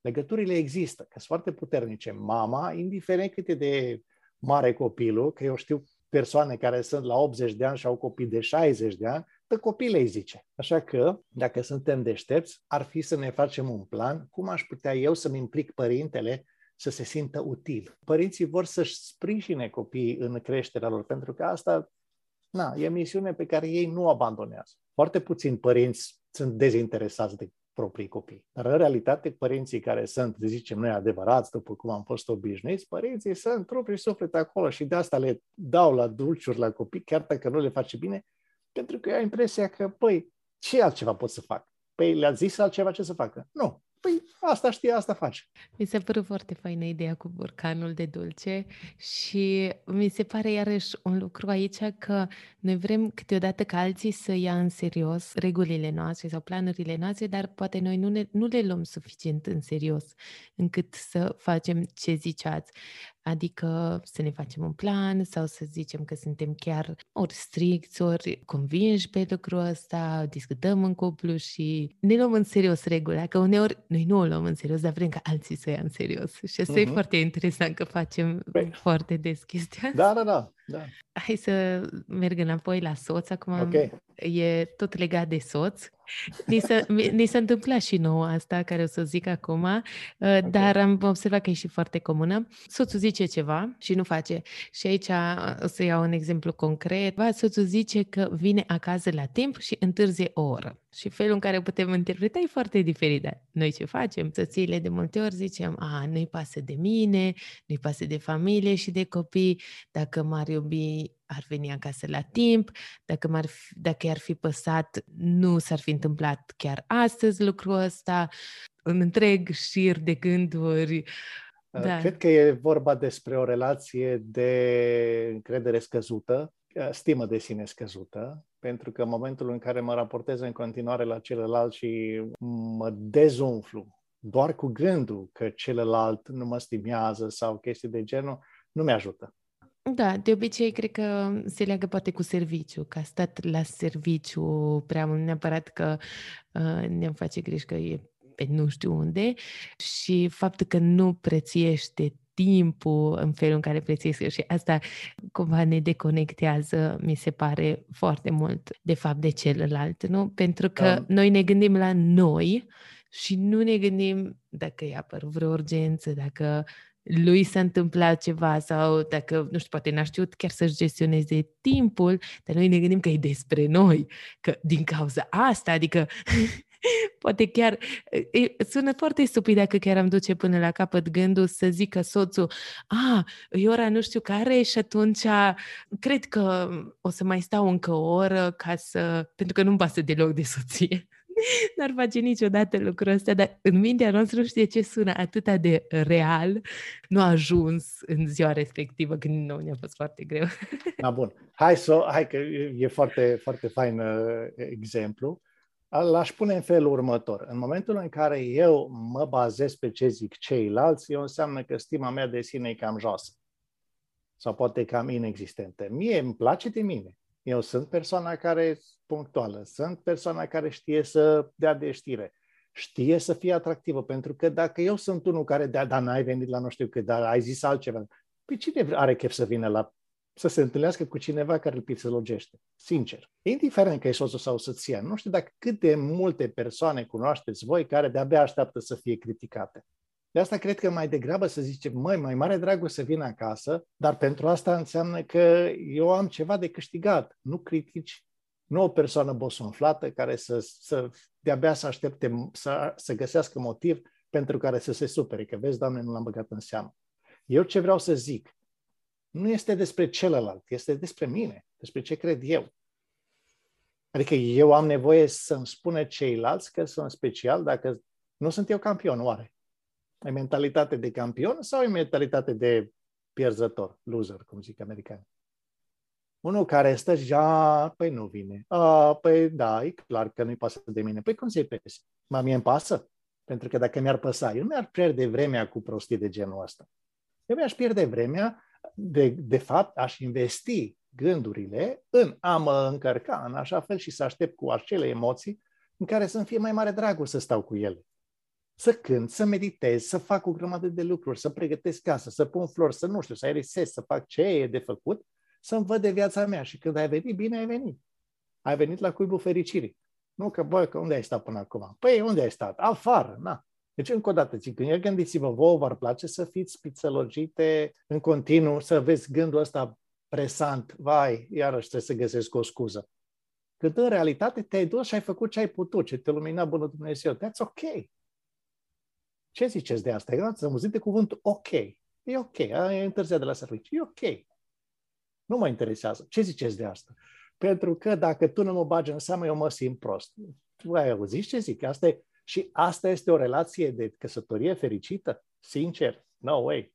Legăturile există, că sunt foarte puternice. Mama, indiferent cât e de mare copilul, că eu știu persoane care sunt la 80 de ani și au copii de 60 de ani, tă copilei zice. Așa că, dacă suntem deștepți, ar fi să ne facem un plan cum aș putea eu să-mi implic părintele să se simtă util. Părinții vor să-și sprijine copiii în creșterea lor, pentru că asta na, e misiune pe care ei nu o abandonează. Foarte puțini părinți sunt dezinteresați de proprii copii. Dar în realitate, părinții care sunt, de zicem noi, adevărați, după cum am fost obișnuiți, părinții sunt proprii suflet acolo și de asta le dau la dulciuri la copii, chiar dacă nu le face bine, pentru că ai impresia că, păi, ce altceva pot să fac? Păi le-a zis altceva ce să facă? Nu. Păi asta știe, asta face. Mi se pare foarte faină ideea cu borcanul de dulce și mi se pare iarăși un lucru aici că noi vrem câteodată ca alții să ia în serios regulile noastre sau planurile noastre, dar poate noi nu, ne, nu le luăm suficient în serios încât să facem ce ziceați. Adică să ne facem un plan sau să zicem că suntem chiar ori stricți, ori convinși pe lucrul ăsta, discutăm în cuplu și ne luăm în serios regula, că uneori noi nu o luăm în serios, dar vrem ca alții să ia în serios. Și asta uh-huh. e mhm. foarte interesant că facem Bine. foarte des chestia Da, da, da, da. Hai să merg înapoi la soț acum. Okay. E tot legat de soț. Ni se, ni se întâmpla și nouă asta, care o să zic acum, uh, okay. dar am observat că e și foarte comună. Soțul zice ceva și nu face. Și aici uh, o să iau un exemplu concret. Soțul zice că vine acasă la timp și întârzie o oră. Și felul în care putem interpreta e foarte diferit. Dar noi ce facem? Soțiile de multe ori zicem, a, nu-i pasă de mine, nu-i pasă de familie și de copii, dacă m-ar iubi ar veni acasă la timp, dacă, m-ar fi, dacă i-ar fi păsat, nu s-ar fi întâmplat chiar astăzi lucrul ăsta, un întreg șir de gânduri. Uh, da. Cred că e vorba despre o relație de încredere scăzută, uh, stimă de sine scăzută, pentru că în momentul în care mă raportez în continuare la celălalt și mă dezumflu doar cu gândul că celălalt nu mă stimează sau chestii de genul, nu mi-ajută. Da, de obicei cred că se leagă poate cu serviciu, că a stat la serviciu prea mult, neapărat că uh, ne-am face griji că e pe nu știu unde și faptul că nu prețiește timpul în felul în care prețuiesc și asta cumva ne deconectează, mi se pare, foarte mult de fapt de celălalt, nu? Pentru că da. noi ne gândim la noi și nu ne gândim dacă i-a apărut vreo urgență, dacă lui s-a întâmplat ceva sau dacă, nu știu, poate n-a știut chiar să-și gestioneze timpul, dar noi ne gândim că e despre noi, că din cauza asta, adică poate chiar, e, sună foarte stupid dacă chiar am duce până la capăt gândul să zică soțul, a, e ora nu știu care și atunci cred că o să mai stau încă o oră ca să, pentru că nu-mi pasă deloc de soție. N-ar face niciodată lucrul ăsta, dar în mintea noastră nu știe ce sună atât de real, nu a ajuns în ziua respectivă, când nu ne-a fost foarte greu. Da, bun. Hai, să, hai că e foarte, foarte fain uh, exemplu. L-aș pune în felul următor. În momentul în care eu mă bazez pe ce zic ceilalți, eu înseamnă că stima mea de sine e cam joasă. Sau poate cam inexistentă. Mie îmi place de mine. Eu sunt persoana care e punctuală, sunt persoana care știe să dea de știre, știe să fie atractivă, pentru că dacă eu sunt unul care, da, dar n-ai venit la nu știu cât, dar ai zis altceva, pe cine are chef să vină la să se întâlnească cu cineva care îl pixelogește. Sincer. Indiferent că e soțul sau soția, nu știu dacă cât de multe persoane cunoașteți voi care de-abia așteaptă să fie criticate. De asta cred că mai degrabă să zicem, măi, mai mare dragul să vin acasă, dar pentru asta înseamnă că eu am ceva de câștigat. Nu critici, nu o persoană bosonflată care să, să de-abia să aștepte, să, să găsească motiv pentru care să se supere, că vezi, Doamne, nu l-am băgat în seamă. Eu ce vreau să zic, nu este despre celălalt, este despre mine, despre ce cred eu. Adică eu am nevoie să-mi spună ceilalți că sunt special dacă nu sunt eu campion, oare? E mentalitate de campion sau e mentalitate de pierzător, loser, cum zic americani? Unul care stă și a, păi nu vine. A, păi da, e clar că nu-i pasă de mine. Păi cum să-i pese? Mă, mie îmi pasă. Pentru că dacă mi-ar păsa, eu nu mi-ar pierde vremea cu prostii de genul ăsta. Eu mi-aș pierde vremea, de, de fapt, aș investi gândurile în a mă încărca în așa fel și să aștept cu acele emoții în care să-mi fie mai mare dragul să stau cu ele să cânt, să meditez, să fac o grămadă de lucruri, să pregătesc casa, să pun flori, să nu știu, să aerisez, să fac ce e de făcut, să-mi văd de viața mea. Și când ai venit, bine ai venit. Ai venit la cuibul fericirii. Nu că, bă, că unde ai stat până acum? Păi, unde ai stat? Afară, na. Deci, încă o dată, zic, când gândiți-vă, vouă v-ar place să fiți spițălogite în continuu, să vezi gândul ăsta presant, vai, iarăși trebuie să găsesc o scuză. Când în realitate te-ai dus și ai făcut ce ai putut, ce te lumina bună Dumnezeu. That's ok. Ce ziceți de asta? Ați auzit de cuvântul ok. E ok, e întârziat de la serviciu. E ok. Nu mă interesează. Ce ziceți de asta? Pentru că dacă tu nu mă bagi în seamă, eu mă simt prost. Tu ai auzit ce zic? Asta e Și asta este o relație de căsătorie fericită? Sincer, no way.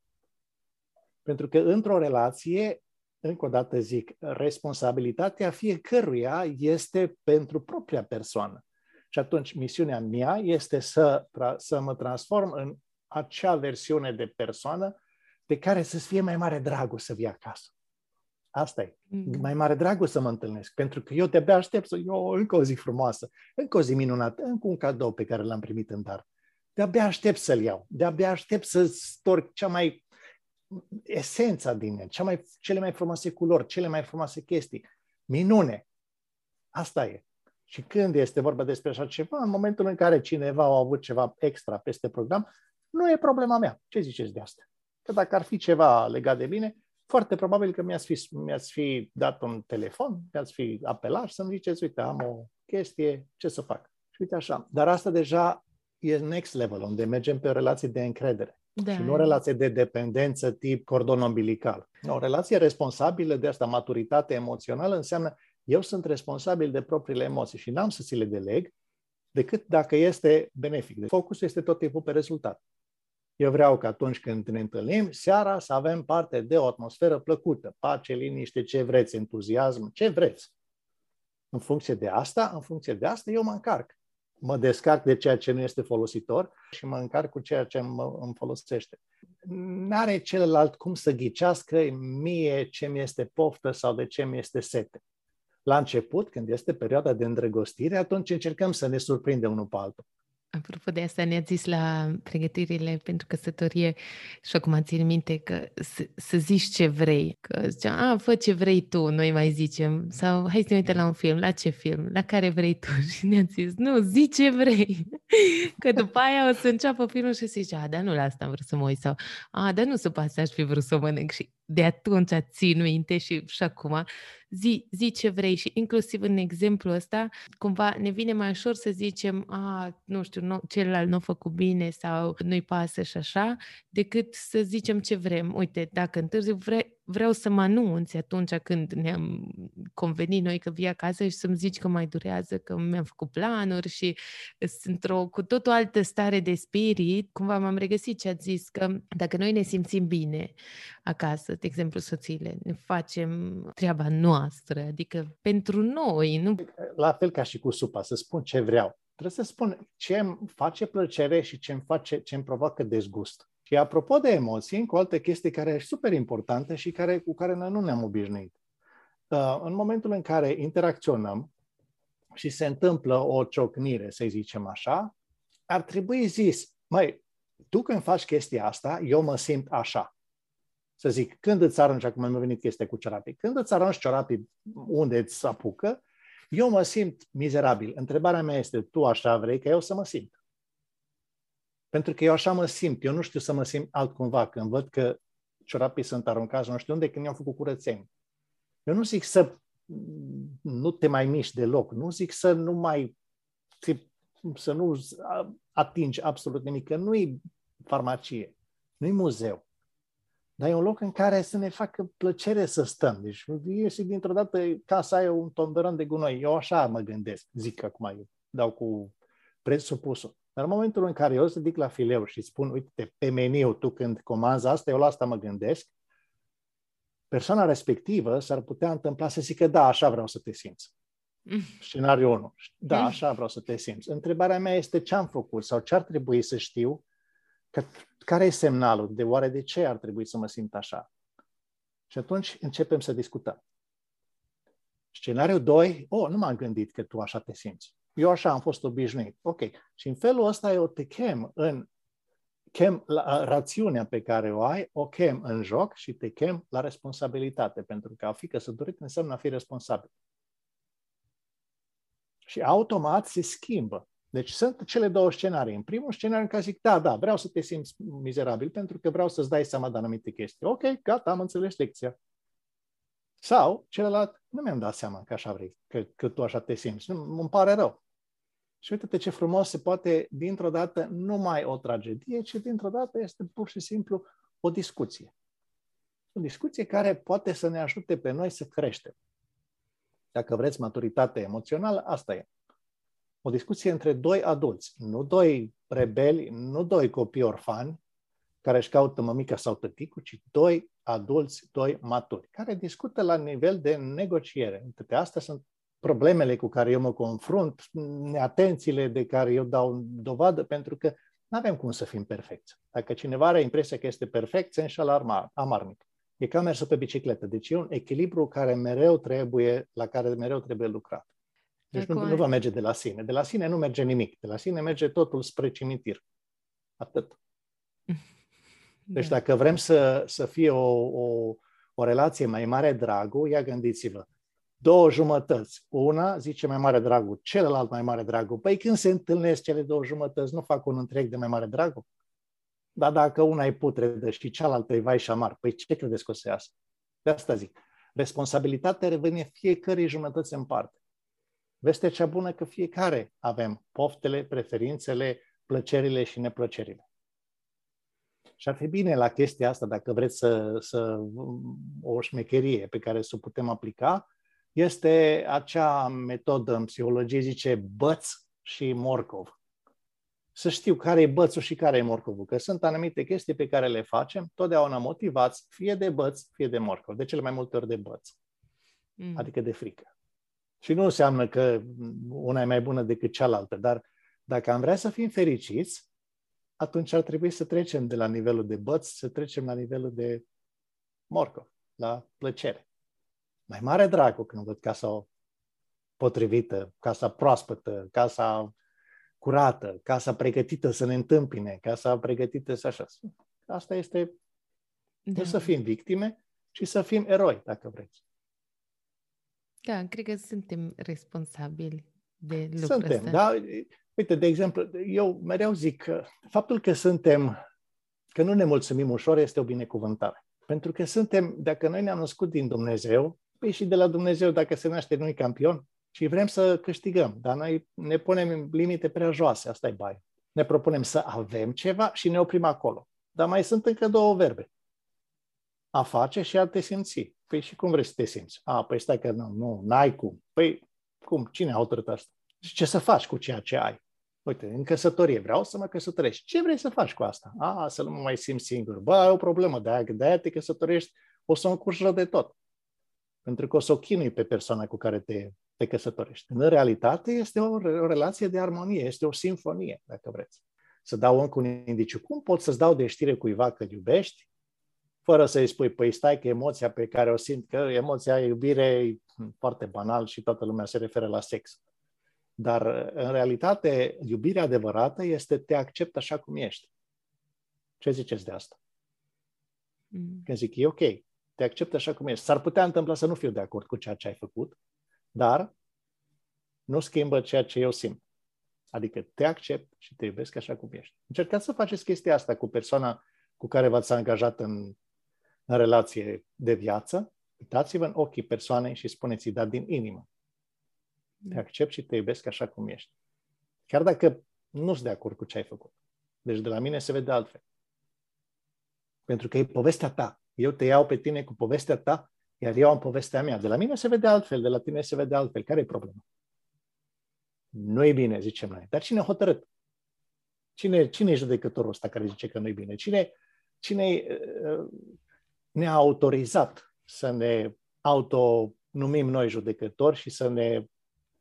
Pentru că într-o relație, încă o dată zic, responsabilitatea fiecăruia este pentru propria persoană. Și atunci misiunea mea este să, să mă transform în acea versiune de persoană de care să-ți fie mai mare dragul să vii acasă. Asta e. Mm. Mai mare dragul să mă întâlnesc, pentru că eu de-abia aștept să eu încă o zi frumoasă, încă o zi minunată, încă un cadou pe care l-am primit în dar. De-abia aștept să-l iau, de-abia aștept să storc cea mai esența din el, cea mai, cele mai frumoase culori, cele mai frumoase chestii. Minune! Asta e. Și când este vorba despre așa ceva, în momentul în care cineva a avut ceva extra peste program, nu e problema mea. Ce ziceți de asta? Că dacă ar fi ceva legat de mine, foarte probabil că mi-ați fi, mi-ați fi dat un telefon, mi-ați fi apelat să-mi ziceți, uite, am o chestie, ce să fac? Și uite așa. Dar asta deja e next level, unde mergem pe o relație de încredere. Da. Și nu o relație de dependență tip cordon umbilical. O relație responsabilă de asta, maturitate emoțională, înseamnă eu sunt responsabil de propriile emoții și n-am să ți le deleg decât dacă este benefic. Focusul este tot timpul pe rezultat. Eu vreau că atunci când ne întâlnim, seara să avem parte de o atmosferă plăcută, pace, liniște, ce vreți, entuziasm, ce vreți. În funcție de asta, în funcție de asta, eu mă încarc. Mă descarc de ceea ce nu este folositor și mă încarc cu ceea ce mă, îmi folosește. N-are celălalt cum să ghicească mie ce mi este poftă sau de ce mi este sete. La început, când este perioada de îndrăgostire, atunci încercăm să ne surprindem unul pe altul. Apropo de asta, ne-a zis la pregătirile pentru căsătorie și acum țin minte că să, să zici ce vrei. Că zicea, a, fă ce vrei tu, noi mai zicem. Sau hai să ne uităm la un film, la ce film, la care vrei tu. Și ne-a zis, nu, zi ce vrei. Că după aia o să înceapă filmul și zice, a, dar nu la asta am vrut să mă uit. Sau, a, dar nu supă asta aș fi vrut să o mănânc. Și de atunci țin minte și, și acum zi, zi ce vrei și inclusiv în exemplu ăsta, cumva ne vine mai ușor să zicem, a, nu știu, nu, celălalt nu a făcut bine sau nu-i pasă și așa, decât să zicem ce vrem. Uite, dacă întârzi, vre, vreau să mă anunți atunci când ne-am convenit noi că vii acasă și să-mi zici că mai durează, că mi-am făcut planuri și sunt într-o cu tot o altă stare de spirit. Cumva m-am regăsit ce ați zis, că dacă noi ne simțim bine acasă, de exemplu soțiile, ne facem treaba noastră, adică pentru noi. Nu... La fel ca și cu supa, să spun ce vreau. Trebuie să spun ce îmi face plăcere și ce îmi, face, ce îmi provoacă dezgust. Și apropo de emoții, încă o altă chestie care e super importantă și care, cu care noi nu ne-am obișnuit. Uh, în momentul în care interacționăm și se întâmplă o ciocnire, să zicem așa, ar trebui zis, măi, tu când faci chestia asta, eu mă simt așa. Să zic, când îți arunci, acum mi-a venit chestia cu ciorapii, când îți arunci ciorapii unde îți apucă, eu mă simt mizerabil. Întrebarea mea este, tu așa vrei că eu să mă simt? Pentru că eu așa mă simt. Eu nu știu să mă simt altcumva când văd că ciorapii sunt aruncați nu știu unde când i-am făcut curățenie. Eu nu zic să nu te mai miști deloc. Nu zic să nu mai să nu atingi absolut nimic, că nu e farmacie, nu e muzeu. Dar e un loc în care să ne facă plăcere să stăm. Deci ieși dintr-o dată casa aia un tomberon de gunoi. Eu așa mă gândesc, zic acum, eu dau cu presupusul. Dar în momentul în care eu să dic la fileu și spun, uite, pe meniu, tu când comanzi asta, eu la asta mă gândesc, persoana respectivă s-ar putea întâmpla să zică, da, așa vreau să te simți. Mm. Scenariul 1. Da, mm. așa vreau să te simți. Întrebarea mea este ce am făcut sau ce ar trebui să știu, că, care e semnalul, de oare de ce ar trebui să mă simt așa. Și atunci începem să discutăm. Scenariul 2, oh, nu m-am gândit că tu așa te simți. Eu așa am fost obișnuit. Ok. Și în felul ăsta eu te chem în chem la rațiunea pe care o ai, o chem în joc și te chem la responsabilitate, pentru că a fi căsătorit înseamnă a fi responsabil. Și automat se schimbă. Deci sunt cele două scenarii. În primul scenariu în care zic, da, da, vreau să te simți mizerabil pentru că vreau să-ți dai seama de anumite chestii. Ok, gata, am înțeles lecția. Sau celălalt, nu mi-am dat seama că așa vrei, că, că tu așa te simți. Nu, îmi pare rău. Și uite-te ce frumos se poate, dintr-o dată, nu mai o tragedie, ci dintr-o dată este pur și simplu o discuție. O discuție care poate să ne ajute pe noi să creștem. Dacă vreți maturitate emoțională, asta e. O discuție între doi adulți, nu doi rebeli, nu doi copii orfani care își caută mămica sau tăticul, ci doi adulți, doi maturi, care discută la nivel de negociere. Pe astea sunt problemele cu care eu mă confrunt, neatențiile de care eu dau dovadă, pentru că nu avem cum să fim perfecți. Dacă cineva are impresia că este perfect, se înșală amarnic. E ca mersul pe bicicletă. Deci e un echilibru care mereu trebuie, la care mereu trebuie lucrat. Deci nu, nu va merge de la sine. De la sine nu merge nimic. De la sine merge totul spre cimitir. Atât. Deci da. dacă vrem să, să fie o, o, o relație mai mare dragul, ia gândiți-vă, două jumătăți. Una zice mai mare dragul, celălalt mai mare dragul. Păi când se întâlnesc cele două jumătăți, nu fac un întreg de mai mare dragul? Dar dacă una e putredă și cealaltă e vai și amar, păi ce credeți că o să iasă? De asta zic. Responsabilitatea revine fiecare jumătăți în parte. Vestea cea bună că fiecare avem poftele, preferințele, plăcerile și neplăcerile. Și ar fi bine la chestia asta, dacă vreți să, să o șmecherie pe care să o putem aplica, este acea metodă în psihologie, zice băț și morcov. Să știu care e bățul și care e morcovul, că sunt anumite chestii pe care le facem, totdeauna motivați, fie de băț, fie de morcov, de cele mai multe ori de băț, mm. adică de frică. Și nu înseamnă că una e mai bună decât cealaltă, dar dacă am vrea să fim fericiți, atunci ar trebui să trecem de la nivelul de băț, să trecem la nivelul de morcov, la plăcere. Mai mare dracu când văd casa potrivită, casa proaspătă, casa curată, casa pregătită să ne întâmpine, casa pregătită să așa. Asta este da. să fim victime și să fim eroi, dacă vreți. Da, cred că suntem responsabili de lucrul Suntem, ăsta. da? Uite, de exemplu, eu mereu zic că faptul că suntem, că nu ne mulțumim ușor este o binecuvântare. Pentru că suntem, dacă noi ne-am născut din Dumnezeu, păi și de la Dumnezeu, dacă se naște nu campion, și vrem să câștigăm, dar noi ne punem limite prea joase, asta e bai. Ne propunem să avem ceva și ne oprim acolo. Dar mai sunt încă două verbe. A face și a te simți. Păi și cum vrei să te simți? A, păi stai că nu, nu, n-ai cum. Păi cum? Cine a hotărât asta? Și ce să faci cu ceea ce ai? Uite, în căsătorie, vreau să mă căsătoresc. Ce vrei să faci cu asta? A, să nu mă mai simt singur. Bă, ai o problemă, de-aia, de-aia te căsătorești, o să încurci rău de tot. Pentru că o să o chinui pe persoana cu care te, te căsătorești. În realitate este o, o relație de armonie, este o simfonie, dacă vreți. Să dau încă un indiciu. Cum pot să-ți dau de știre cuiva că iubești, fără să-i spui, păi stai că emoția pe care o simt, că emoția iubire e foarte banal și toată lumea se referă la sex. Dar, în realitate, iubirea adevărată este te accept așa cum ești. Ce ziceți de asta? Mm. Când zic, e ok, te accept așa cum ești. S-ar putea întâmpla să nu fiu de acord cu ceea ce ai făcut, dar nu schimbă ceea ce eu simt. Adică te accept și te iubesc așa cum ești. Încercați să faceți chestia asta cu persoana cu care v-ați angajat în, în relație de viață. Uitați-vă în ochii persoanei și spuneți-i, dar din inimă. Te accept și te iubesc așa cum ești. Chiar dacă nu sunt de acord cu ce ai făcut. Deci de la mine se vede altfel. Pentru că e povestea ta. Eu te iau pe tine cu povestea ta, iar eu am povestea mea. De la mine se vede altfel, de la tine se vede altfel. Care e problema? Nu e bine, zicem noi. Dar cine a hotărât? Cine, cine e judecătorul ăsta care zice că nu e bine? Cine, cine uh, ne-a autorizat să ne autonumim noi judecători și să ne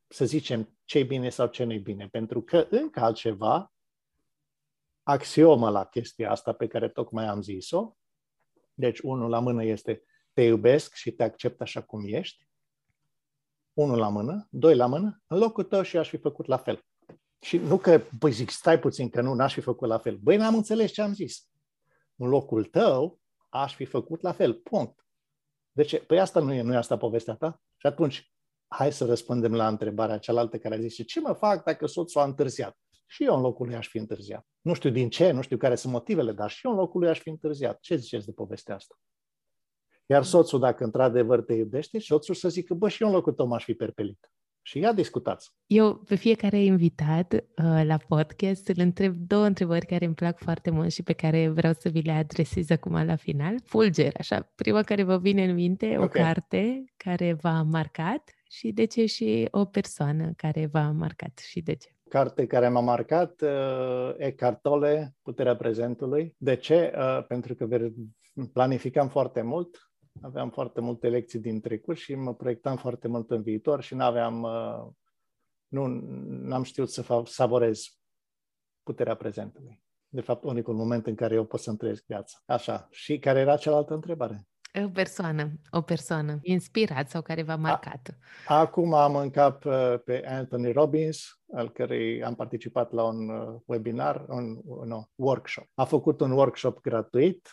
să zicem ce e bine sau ce nu e bine? Pentru că încă altceva, axiomă la chestia asta pe care tocmai am zis-o, deci unul la mână este te iubesc și te accept așa cum ești, unul la mână, doi la mână, în locul tău și aș fi făcut la fel. Și nu că, păi zic, stai puțin că nu, n-aș fi făcut la fel. Băi, n-am înțeles ce am zis. În locul tău aș fi făcut la fel. Punct. De ce? Păi asta nu e, nu e asta povestea ta? Și atunci, hai să răspundem la întrebarea cealaltă care a zis, ce mă fac dacă soțul a întârziat? Și eu în locul lui aș fi întârziat. Nu știu din ce, nu știu care sunt motivele, dar și eu în locul lui aș fi întârziat. Ce ziceți de povestea asta? Iar soțul, dacă într-adevăr te iubește, soțul să zică, bă, și eu în locul tău m-aș fi perpelit. Și ia discutați. Eu, pe fiecare invitat uh, la podcast, îl întreb două întrebări care îmi plac foarte mult și pe care vreau să vi le adresez acum la final. Fulger, așa, prima care vă vine în minte, okay. o carte care v-a marcat și de ce și o persoană care v-a marcat și de ce? Carte care m-a marcat, uh, Eckhart Tolle, Puterea prezentului. De ce? Uh, pentru că planificam foarte mult, aveam foarte multe lecții din trecut și mă proiectam foarte mult în viitor și nu aveam, uh, nu am știut să savorez puterea prezentului. De fapt, unicul moment în care eu pot să-mi trăiesc viața. Așa. Și care era cealaltă întrebare? O persoană, o persoană inspirat sau care v-a marcat. A, acum am în cap uh, pe Anthony Robbins, al cărui am participat la un uh, webinar, un, un workshop. A făcut un workshop gratuit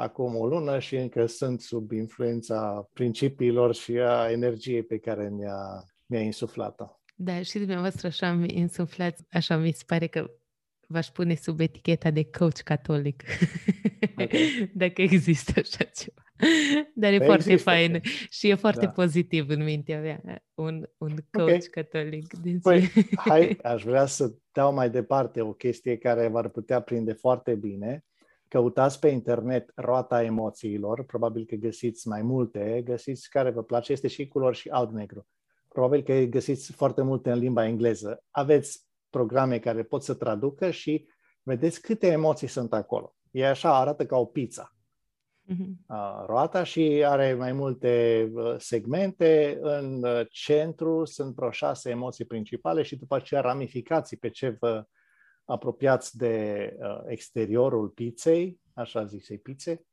acum o lună și încă sunt sub influența principiilor și a energiei pe care mi-a, mi-a insuflat-o. Da, și dumneavoastră așa mi insuflați, așa mi se pare că v-aș pune sub eticheta de coach catolic. Okay. Dacă există așa ceva. Dar e păi foarte există. fain și e foarte da. pozitiv în mintea mea, un, un coach okay. catolic. Deci... Păi, hai, aș vrea să dau mai departe o chestie care v-ar putea prinde foarte bine. Căutați pe internet roata emoțiilor, probabil că găsiți mai multe, găsiți care vă place, este și culori și alb-negru. Probabil că găsiți foarte multe în limba engleză. Aveți programe care pot să traducă și vedeți câte emoții sunt acolo. E așa, arată ca o pizza. Uh-huh. Roata și are mai multe segmente. În centru sunt vreo șase emoții principale și după aceea ramificații pe ce vă apropiați de exteriorul pizzei, așa zisei pizze,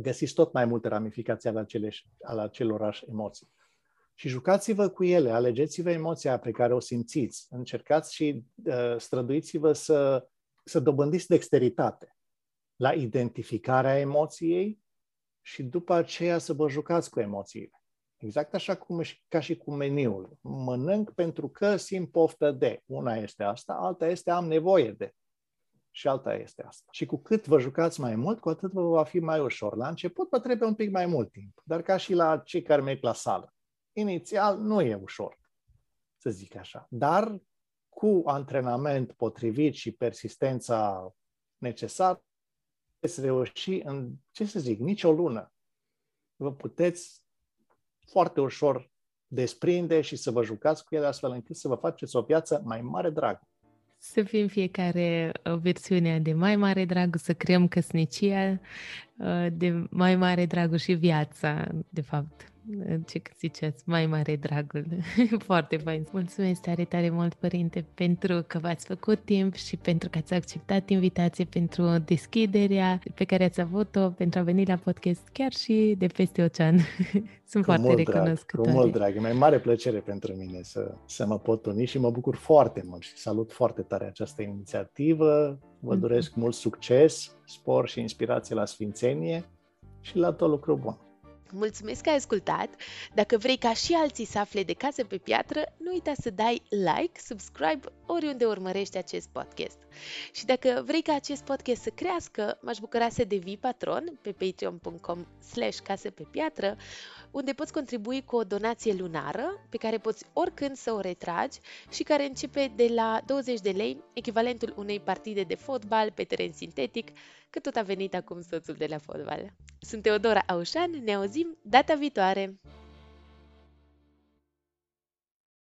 găsiți tot mai multe ramificații ale, aceleș, ale acelorași emoții și jucați-vă cu ele, alegeți-vă emoția pe care o simțiți, încercați și uh, străduiți-vă să, să dobândiți dexteritate la identificarea emoției și după aceea să vă jucați cu emoțiile. Exact așa cum ca și cu meniul. Mănânc pentru că simt poftă de. Una este asta, alta este am nevoie de. Și alta este asta. Și cu cât vă jucați mai mult, cu atât vă va fi mai ușor. La început vă trebuie un pic mai mult timp, dar ca și la cei care merg la sală inițial nu e ușor, să zic așa. Dar cu antrenament potrivit și persistența necesară, veți reuși în, ce să zic, nici o lună. Vă puteți foarte ușor desprinde și să vă jucați cu ele astfel încât să vă faceți o viață mai mare drag. Să fim fiecare o uh, versiune de mai mare drag, să creăm căsnicia uh, de mai mare drag și viața, de fapt ce ziceți, mai mare dragul. Foarte fain. Mulțumesc tare, tare mult, părinte, pentru că v-ați făcut timp și pentru că ați acceptat invitație, pentru deschiderea pe care ați avut-o, pentru a veni la podcast chiar și de peste ocean. Sunt cu foarte recunoscătoare. Cu mult drag, e mai mare plăcere pentru mine să, să mă pot uni și mă bucur foarte mult și salut foarte tare această inițiativă. Vă mm-hmm. doresc mult succes, spor și inspirație la Sfințenie și la tot lucru bun. Mulțumesc că ai ascultat! Dacă vrei ca și alții să afle de case pe piatră, nu uita să dai like, subscribe oriunde urmărești acest podcast. Și dacă vrei ca acest podcast să crească, m-aș bucura să devii patron pe patreon.com slash case pe piatră, unde poți contribui cu o donație lunară pe care poți oricând să o retragi și care începe de la 20 de lei, echivalentul unei partide de fotbal pe teren sintetic, că tot a venit acum soțul de la fotbal. Sunt Teodora Aușan, ne auzim data viitoare!